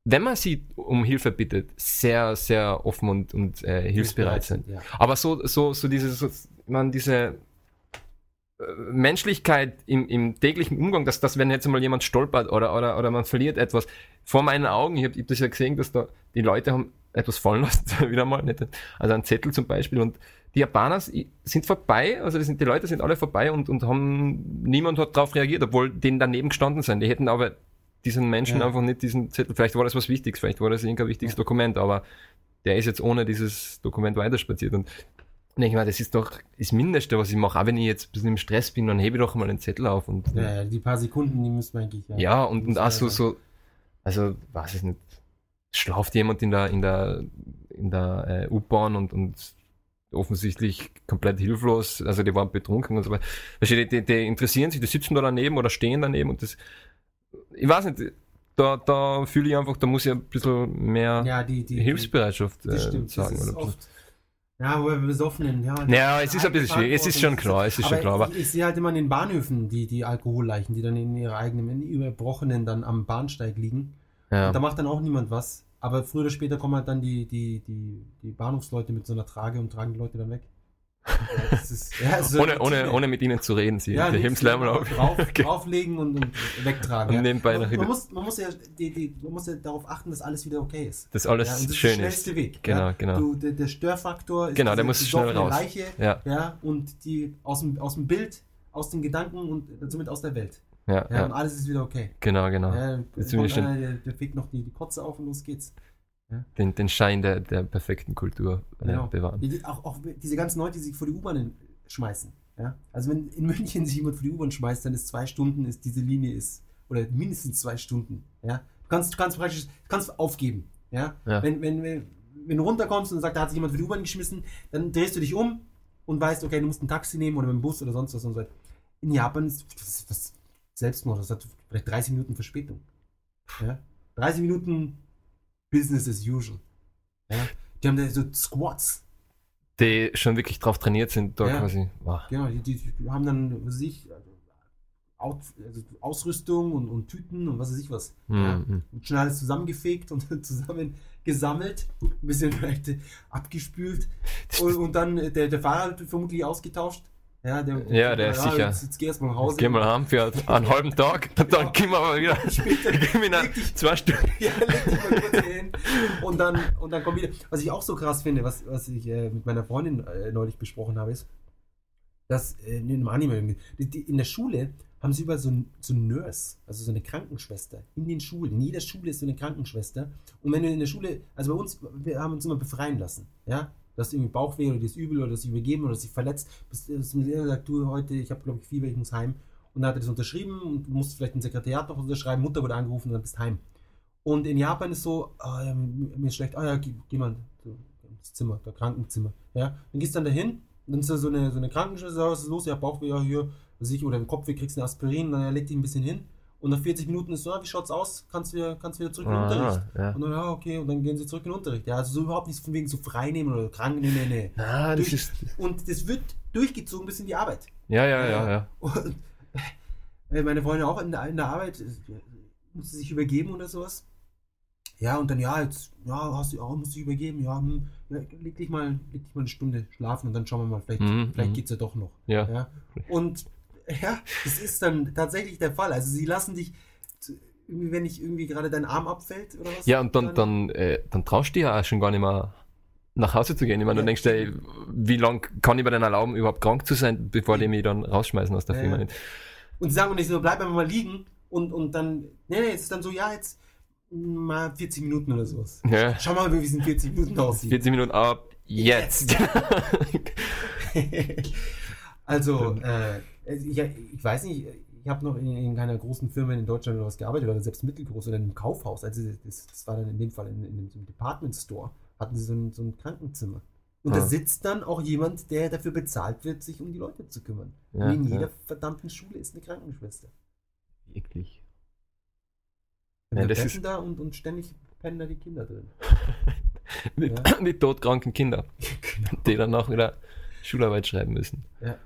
wenn man sie um Hilfe bittet, sehr, sehr offen und, und äh, hilfsbereit sind. Ja. Aber so, so, so diese, so, man, diese äh, Menschlichkeit im, im täglichen Umgang, dass, dass wenn jetzt mal jemand stolpert oder, oder, oder man verliert etwas vor meinen Augen, ich habe hab das ja gesehen, dass da die Leute haben etwas fallen lassen, <laughs> wieder mal, nicht? also ein Zettel zum Beispiel und die Japaner sind vorbei, also sind, die Leute sind alle vorbei und, und haben, niemand hat darauf reagiert, obwohl denen daneben gestanden sind. Die hätten aber diesen Menschen ja. einfach nicht diesen Zettel. Vielleicht war das was Wichtiges, vielleicht war das irgendein wichtiges ja. Dokument, aber der ist jetzt ohne dieses Dokument weiterspaziert. Und und ich meine, das ist doch das Mindeste, was ich mache. Auch wenn ich jetzt ein bisschen im Stress bin, dann hebe ich doch mal einen Zettel auf. Und, ja, die paar Sekunden, die müssen wir eigentlich. Ja, ja und, und auch so, so, also, weiß ich nicht, schlaft jemand in der, in der, in der äh, U-Bahn und, und offensichtlich komplett hilflos, also die waren betrunken und so weiter. Die, die, die interessieren sich, die sitzen da daneben oder stehen daneben und das, ich weiß nicht, da, da fühle ich einfach, da muss ich ein bisschen mehr ja, die, die, Hilfsbereitschaft äh, stimmt, sagen. Oder oft, ja, wo wir besoffenen, ja. Ja, es ist ein bisschen schwierig, es ist schon klar, es ist schon klar. Aber ich, ich sehe halt immer in den Bahnhöfen die, die Alkoholleichen, die dann in ihrer eigenen, in überbrochenen dann am Bahnsteig liegen. Ja. Und da macht dann auch niemand was. Aber früher oder später kommen halt dann die, die, die, die Bahnhofsleute mit so einer Trage und tragen die Leute dann weg. <laughs> Ist, ja, so ohne, ohne, ohne mit ihnen zu reden, sie ja, die heben drauf, okay. drauflegen und, und wegtragen. Und nebenbei man, man, muss, man, muss ja, die, die, man muss ja darauf achten, dass alles wieder okay ist. Dass alles ja, das schön ist. Der schnellste Weg. Genau, ja. genau. Du, der, der, Störfaktor ist genau, der muss schnell raus. Leiche, ja. Ja, und die aus dem, aus dem Bild, aus dem Gedanken und somit aus der Welt. Ja, ja, Und alles ist wieder okay. Genau, genau. Ja, der, der fegt noch die, die Kotze auf und los geht's. Ja. Den, den Schein der, der perfekten Kultur äh, genau. bewahren. Die, auch, auch diese ganzen Leute, die sich vor die U-Bahn schmeißen. Ja? Also wenn in München <laughs> sich jemand vor die U-Bahn schmeißt, dann ist zwei Stunden, ist diese Linie ist, oder mindestens zwei Stunden. Ja? Du kannst, du kannst praktisch, kannst aufgeben. Ja? ja. Wenn, wenn, wenn, wenn du runterkommst und sagst, da hat sich jemand vor die U-Bahn geschmissen, dann drehst du dich um und weißt, okay, du musst ein Taxi nehmen oder mit dem Bus oder sonst was und so. In Japan ist das, das Selbstmord, das hat vielleicht 30 Minuten Verspätung. Ja? 30 Minuten Business as usual. Ja? Die haben da so Squats die schon wirklich drauf trainiert sind, da ja. quasi. Wow. Genau, die, die, haben dann, was weiß ich, Out, also Ausrüstung und, und, Tüten und was weiß ich was. Mhm. Ja. Und schnell alles zusammengefegt und <laughs> zusammen gesammelt, ein bisschen vielleicht <laughs> abgespült und, und, dann der, der Fahrer vermutlich ausgetauscht. Ja, der, Ja, der ist sicher. Jetzt, jetzt geh erst mal nach Hause. Gehen wir heim für <laughs> einen halben Tag dann gehen wir aber wieder. <laughs> Später. <laughs> Gehen wir nach zwei Stunden. Ja, leg dich mal kurz hin. Und dann, und dann kommt wieder. Was ich auch so krass finde, was, was ich äh, mit meiner Freundin äh, neulich besprochen habe, ist, dass äh, in einem Anime, die, die, in der Schule haben sie überall so ein, so ein Nurse, also so eine Krankenschwester. In den Schulen. In jeder Schule ist so eine Krankenschwester. Und wenn du in der Schule, also bei uns, wir haben uns immer befreien lassen. Ja? Du hast irgendwie Bauchweh oder ist übel oder das übergeben oder dich verletzt. Bist, hast mir gesagt, du heute, ich habe glaube ich Fieber, ich muss heim. Und dann hat er das unterschrieben und du musst vielleicht ein Sekretariat noch unterschreiben, Mutter wurde angerufen und dann bist heim. Und in Japan ist so, ah ja, mir ist schlecht, ah ja, geh, geh mal ins Zimmer, der Krankenzimmer. Ja, dann gehst du dann dahin, dann ist da so eine, so eine Krankenschwester, was ist los? Ja, Bauchweh, ja, hier, was weiß ich, oder im Kopfweh kriegst du eine Aspirin, dann legt dich ein bisschen hin. Und nach 40 Minuten ist so, ah, wie schaut's aus? Kannst du wieder, kannst wieder zurück in den Unterricht. Ah, ja. Und dann, ja, okay, und dann gehen sie zurück in den Unterricht. Ja, also so überhaupt nicht von wegen so frei nehmen oder krank, nee, nee, nee. Ah, das Durch- ist. Und das wird durchgezogen bis in die Arbeit. Ja, ja, ja, ja. Und <laughs> äh, meine Freundin auch in der, in der Arbeit äh, musste sich übergeben oder sowas. Ja, und dann, ja, jetzt, ja, hast du auch, musst dich übergeben, ja, hm, leg dich mal, leg dich mal eine Stunde schlafen und dann schauen wir mal, vielleicht, Mhm, vielleicht mhm. geht's ja doch noch. Ja. Ja. Und ja, das ist dann tatsächlich der Fall. Also sie lassen dich, irgendwie, wenn nicht irgendwie gerade dein Arm abfällt oder was. Ja, und dann, dann, äh, dann traust du dir ja auch schon gar nicht mehr nach Hause zu gehen. Ich meine, Ja. du denkst dir, wie lange kann ich mir denn erlauben, überhaupt krank zu sein, bevor die mich dann rausschmeißen aus der Ja, Firma? Und sie sagen mir nicht so, bleib einfach mal liegen und, und dann, nee, nee, es ist dann so, ja, jetzt mal 40 Minuten oder sowas. Ja. Schau mal, wie es in 40 Minuten aussieht. 40 Minuten ab jetzt. <laughs> <laughs> also, äh, ich, ich weiß nicht, ich habe noch in, in keiner großen Firma in Deutschland oder was gearbeitet, oder selbst mittelgroß oder in einem Kaufhaus. Also, das, das war dann in dem Fall in, in einem Department Store, hatten sie so ein, so ein Krankenzimmer. Und da Ah. sitzt dann auch jemand, der dafür bezahlt wird, sich um die Leute zu kümmern. Ja, und in ja. jeder verdammten Schule ist eine Krankenschwester. Wirklich. Und Ja, das ist- da und, und ständig pennen da die Kinder drin. <laughs> Die, Ja. die todkranken Kinder, <laughs> die dann auch wieder Schularbeit schreiben müssen. Ja.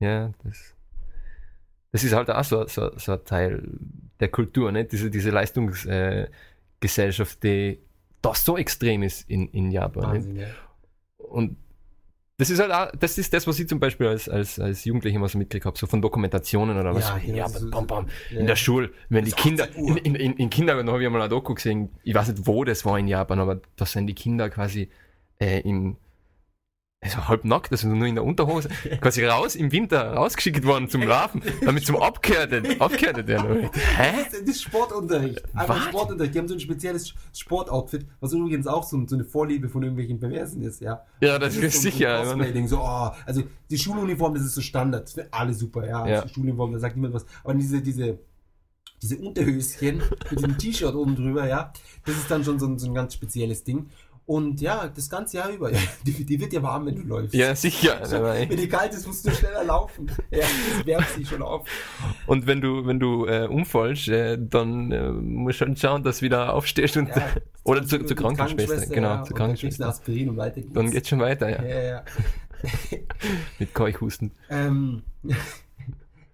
Ja, das, das ist halt auch so, so, so ein Teil der Kultur, nicht? Diese, diese Leistungsgesellschaft, äh, die das so extrem ist in, in Japan. Nicht? Wahnsinn, ja. Und das ist halt auch, das ist das, was ich zum Beispiel als, als, als Jugendlicher mal so mitgekriegt habe, so von Dokumentationen oder was. Ja, Ja, genau, ja, so- bam, bam. ja. In der Schule, wenn die Bis Kinder, 18 Uhr. in, in, in, in Kindergarten habe ich mal eine Doku gesehen, ich weiß nicht, wo das war in Japan, aber da sind die Kinder quasi äh, in, also halb nackt, also nur in der Unterhose, <laughs> quasi raus im Winter rausgeschickt worden zum Laufen, damit zum Abgehärtet, <laughs> abgehärtet werden. Hä? Das ist- das ist Sportunterricht. Einfach Was? Sportunterricht. Die haben so ein spezielles Sportoutfit, was übrigens auch so, so eine Vorliebe von irgendwelchen Perversen ist, ja. Ja, das ist so sicher. Cosplay-Ding, so, oh, also die Schuluniform, das ist so Standard. Das für alle super, ja. Ja. Die Schuluniform, da sagt niemand was. Aber diese, diese, diese Unterhöschen mit dem T-Shirt oben drüber, ja, das ist dann schon so ein, so ein ganz spezielles Ding. Und ja, das ganze Jahr über, <laughs> die, die wird ja warm, wenn du läufst. Ja, sicher. <laughs> echt. Wenn die kalt ist, musst du schneller laufen. Ja, das wärmt sich schon auf. Und wenn du, wenn du äh, umfallst, äh, dann äh, musst du halt schauen, dass du wieder aufstehst und Ja, <laughs> oder zu, zur zur Krankenschwester. Genau, ja, zur dann Krankenschwester. eine Aspirin und weiter geht's. Dann geht's schon weiter, ja. Ja, ja. Mit Keuchhusten. ähm,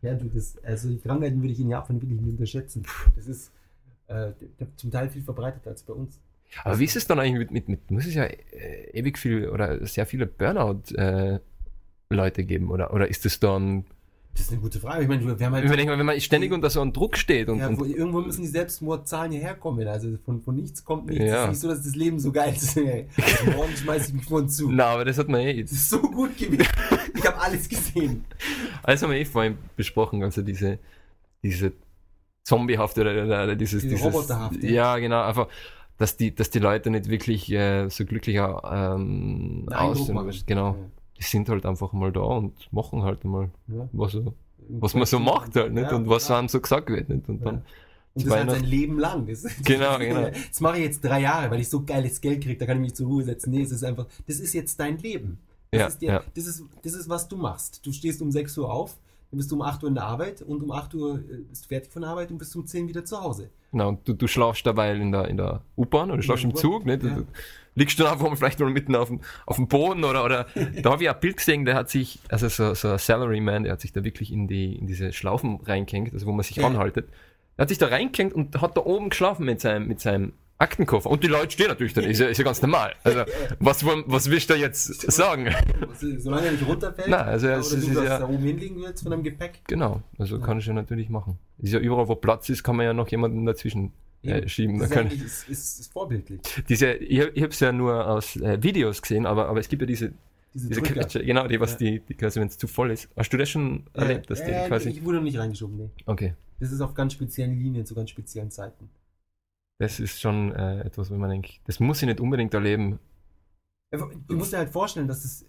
ja, du, das, also die Krankheiten würde ich in Japan wirklich nicht unterschätzen. Das ist äh, zum Teil viel verbreiteter als bei uns. Aber wie ist es dann eigentlich mit, mit, mit muss es ja äh, ewig viel oder sehr viele Burnout-Leute geben? Oder, oder ist es dann, Das ist eine gute Frage. Ich meine, wir haben halt. wenn, wenn man ständig unter so einem Druck steht und, ja, wo, irgendwo müssen die Selbstmordzahlen hierher kommen. Also von, von nichts kommt nichts. Ja. Es ist nicht so, dass das Leben so geil ist. <laughs> Also morgen schmeiße ich mich vor und zu. na, aber das hat man eh, Das ist so gut gewesen. <laughs> Ich habe alles gesehen. alles haben wir eh vorhin besprochen, also diese, diese Zombiehafte oder, oder, oder dieses, Diese dieses Roboterhafte. Ja, genau, einfach, dass die, dass die Leute nicht wirklich äh, so glücklicher ähm, aussehen. Genau. Die sind halt einfach mal da und machen halt mal, Ja. was, so- was man so macht halt, nicht? Ja, und was klar. einem so gesagt wird, nicht? Und dann, Ja. Und das halt sein Leben lang. Das, <laughs> Genau, genau. Das mache ich jetzt drei Jahre, weil ich so geiles Geld kriege, da kann ich mich zur Ruhe setzen. Nee, es ist einfach, das ist jetzt dein Leben. Das, Ja, ist, dir, ja. das, ist, das ist, was du machst. Du stehst um 6 Uhr auf, dann bist du um 8 Uhr in der Arbeit und um 8 Uhr äh, bist du fertig von der Arbeit und bist um 10 wieder zu Hause. Genau, und du, du schlafst dabei in der, in der U-Bahn oder du schlafst im Zug, nicht? ja. Du liegst dann einfach mal vielleicht mal mitten auf dem, auf dem Boden oder, oder <laughs> da habe ich ein Bild gesehen, der hat sich, also so, so ein Salaryman, der hat sich da wirklich in die, in diese Schlaufen reingehängt, also wo man sich Ja. anhaltet. Er hat sich da reingehängt und hat da oben geschlafen mit seinem, mit seinem Aktenkoffer. Und die Leute stehen natürlich da, ist ja, ist ja ganz normal. Also, was, was willst du jetzt sagen? Solange er nicht runterfällt, Nein, also oder es du ist ja- da oben hinlegen willst von deinem Gepäck. Genau, also Ja. kann ich ja natürlich machen. Ist ja überall, wo Platz ist, kann man ja noch jemanden dazwischen äh, Eben. schieben. Da Das ist, kann, eigentlich, ist, ist, ist vorbildlich. diese, ich, ich habe es ja nur aus äh, Videos gesehen, aber, aber es gibt ja diese, Diese, diese. Klatsche, genau, die, was Ja. die, die quasi, wenn es zu voll ist. Hast du das schon erlebt, dass die äh, quasi. Ich wurde noch nicht reingeschoben, nee. Okay. Das ist auf ganz speziellen Linien, zu ganz speziellen Zeiten. Das ist schon äh, etwas, wo man denkt, das muss ich nicht unbedingt erleben. Du musst dir halt vorstellen, dass es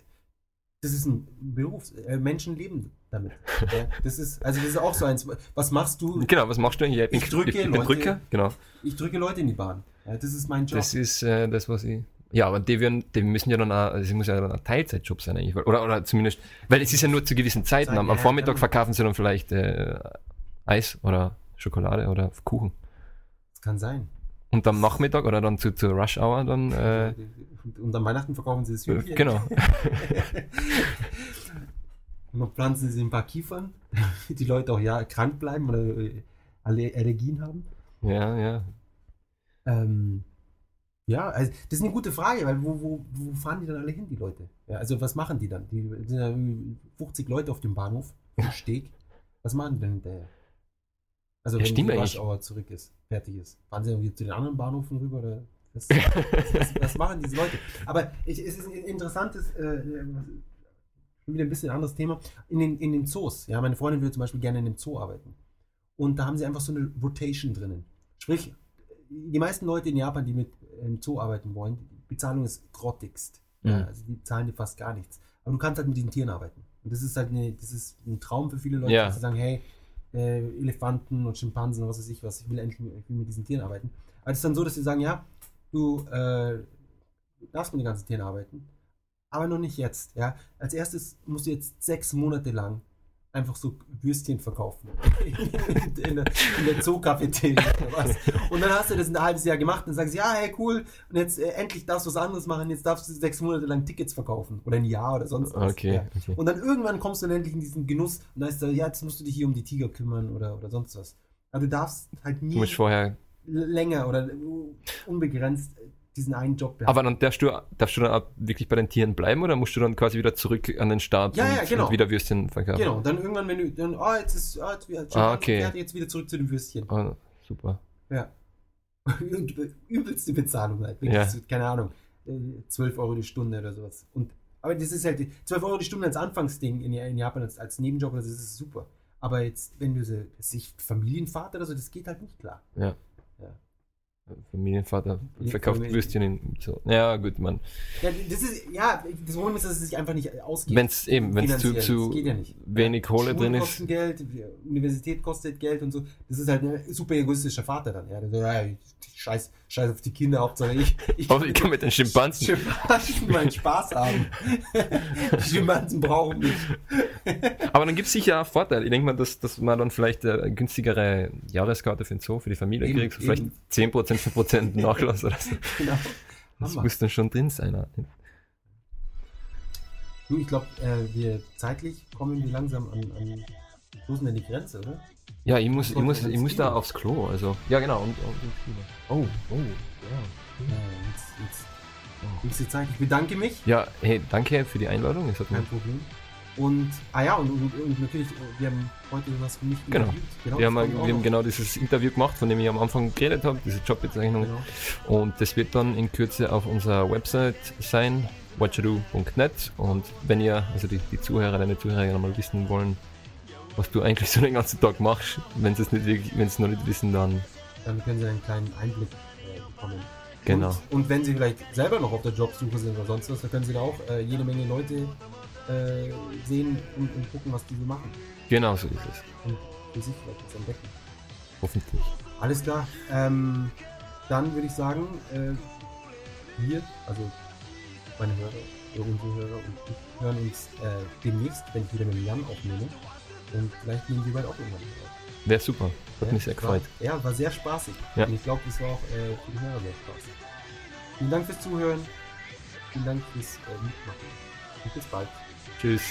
das ist ein Beruf. Äh, Menschen leben damit. ja, das ist, also das ist auch so eins. Was machst du? Genau, was machst du eigentlich? Ich drücke ich bin Leute- Drücker, genau. Ich drücke Leute in die Bahn. Ja, das ist mein Job. Das ist äh, das, was ich. Ja, aber die, werden, die müssen ja dann auch, also es muss ja dann ein Teilzeitjob sein eigentlich. Oder, oder zumindest, weil es ist ja nur zu gewissen Zeiten. Am, am Ja, Vormittag verkaufen sie dann vielleicht äh, Eis oder Schokolade oder Kuchen. das kann sein. Und am Nachmittag oder dann zu, zu Rush Hour dann, äh, und, und an Weihnachten verkaufen sie das Hühnchen. genau. <laughs> Und dann pflanzen sie ein paar Kiefern, <laughs> damit die Leute auch ja krank bleiben oder äh, Aller- Allergien haben. Ja, ja. Ähm, ja, also das ist eine gute Frage, weil wo, wo, wo fahren die dann alle hin, die Leute? Ja, also was machen die dann? Die sind ja irgendwie 50 Leute auf dem Bahnhof, im Steg. Was machen die denn hinterher? Also Ja, wenn die. Rush Hour zurück ist, fertig ist. Fahren sie irgendwie zu den anderen Bahnhöfen rüber oder was, <laughs> was, was, machen diese Leute? Aber ich, es ist ein interessantes, äh, schon wieder ein bisschen anderes Thema. In den, in den Zoos, ja, meine Freundin würde zum Beispiel gerne in einem Zoo arbeiten. Und da haben sie einfach so eine Rotation drinnen. Sprich, die meisten Leute in Japan, die mit im Zoo arbeiten wollen, die Bezahlung ist grottigst. Ja, Mhm. also die zahlen dir fast gar nichts. Aber du kannst halt mit den Tieren arbeiten. Und das ist halt eine, das ist ein Traum für viele Leute, Ja. dass sie sagen, hey, äh, Elefanten und Schimpansen und was weiß ich was, ich will endlich mit, will mit diesen Tieren arbeiten. Aber es ist dann so, dass sie sagen, ja, du äh, darfst mit den ganzen Tieren arbeiten, aber noch nicht jetzt. Ja? Als erstes musst du jetzt sechs Monate lang einfach so Würstchen verkaufen. <laughs> in der, in der Zoo-Cafeteria. Und dann hast du das ein halbes Jahr gemacht und sagst, ja, hey, cool, und jetzt äh, endlich darfst du was anderes machen, jetzt darfst du sechs Monate lang Tickets verkaufen. Oder ein Jahr oder sonst was. Okay, Ja. okay. Und dann irgendwann kommst du dann endlich in diesen Genuss und da ist da, ja, jetzt musst du dich hier um die Tiger kümmern oder, oder sonst was. Aber du darfst halt nie länger oder unbegrenzt diesen einen Job behalten. Aber dann darfst du, darfst du dann auch wirklich bei den Tieren bleiben oder musst du dann quasi wieder zurück an den Start Ja, und, ja, genau. und wieder Würstchen verkaufen? Genau, dann irgendwann, wenn du, dann, ah, jetzt ist, ah, jetzt, wieder- Ah, okay. jetzt wieder zurück zu den Würstchen. Ah, super. Ja. <laughs> Übelste Bezahlung halt. Ja. keine Ahnung, äh, 12 Euro die Stunde oder sowas. Und, aber das ist halt, die- 12 Euro die Stunde als Anfangsding in, in Japan als, als Nebenjob, das ist super. Aber jetzt, wenn du so, sich Familienvater oder so, das geht halt nicht klar. Ja. Ja. Familienvater Ja, verkauft Familie- Würstchen in so. Ja, gut, man. Ja, das ist, ja, das Problem ist, dass es sich einfach nicht ausgeht. Wenn es eben, wenn es zu, zu ja wenig Kohle Schulen drin ist. Geld, Universität kostet Geld und so. Das ist halt ein super egoistischer Vater dann. Ja, scheiß, scheiß auf die Kinder, Hauptsache ich. Ich, Aber ich kann mit den Schimpansen. Schimpansen meinen Spaß haben. die Schimpansen brauchen mich. Aber dann gibt es sicher Vorteile. Ich denke mal, dass, dass man dann vielleicht eine günstigere Jahreskarte für den Zoo, für die Familie Eben, kriegt. So vielleicht eben. 10%, 5% <laughs> Nachlass oder so. Genau. Das Hammer. muss dann schon drin sein. Du, ich glaube, äh, wir zeitlich kommen wir langsam an, an stoßen an die Grenze, oder? Ja, ich muss, ich muss, ich muss da aufs Klo. Also, ja, genau. Und, und. Oh, oh, ja. Äh, jetzt, jetzt nächste Zeit. Ich bedanke mich. Ja, hey, danke für die Einladung. Es hat mir Kein Problem. Und, ah ja, und, und, und natürlich, wir haben heute was für mich Genau. interviewt. wir haben, wir haben genau dieses Interview gemacht, von dem ich am Anfang geredet habe, diese Jobbezeichnung. Genau. Und das wird dann in Kürze auf unserer Website sein, watchado.net. Und wenn ihr, also die, die Zuhörer, deine Zuhörer mal wissen wollen, was du eigentlich so den ganzen Tag machst, wenn sie es nicht wirklich, wenn sie es noch nicht wissen, dann Dann können Sie einen kleinen Einblick äh, bekommen. genau. Und, und wenn Sie vielleicht selber noch auf der Jobsuche sind oder sonst was, dann können Sie da auch äh, jede Menge Leute äh, sehen und, und gucken, was die so machen. Genau so ist es. Und für sich vielleicht was entdecken. Hoffentlich. Alles klar. Ähm, dann würde ich sagen, äh, wir, also meine Hörer, unsere Hörer und ich hören uns äh, demnächst, wenn ich wieder mit Jan aufnehme. Und vielleicht nehmen wir bald auch irgendwann auf. Wäre super. Hat Ja, mich sehr war- gefreut. Ja, war sehr spaßig. Ja. Und ich glaube, das war auch äh, für die Hörer sehr spaßig. Vielen Dank fürs Zuhören. Vielen Dank fürs äh, Mitmachen. Und bis bald. Tschüss.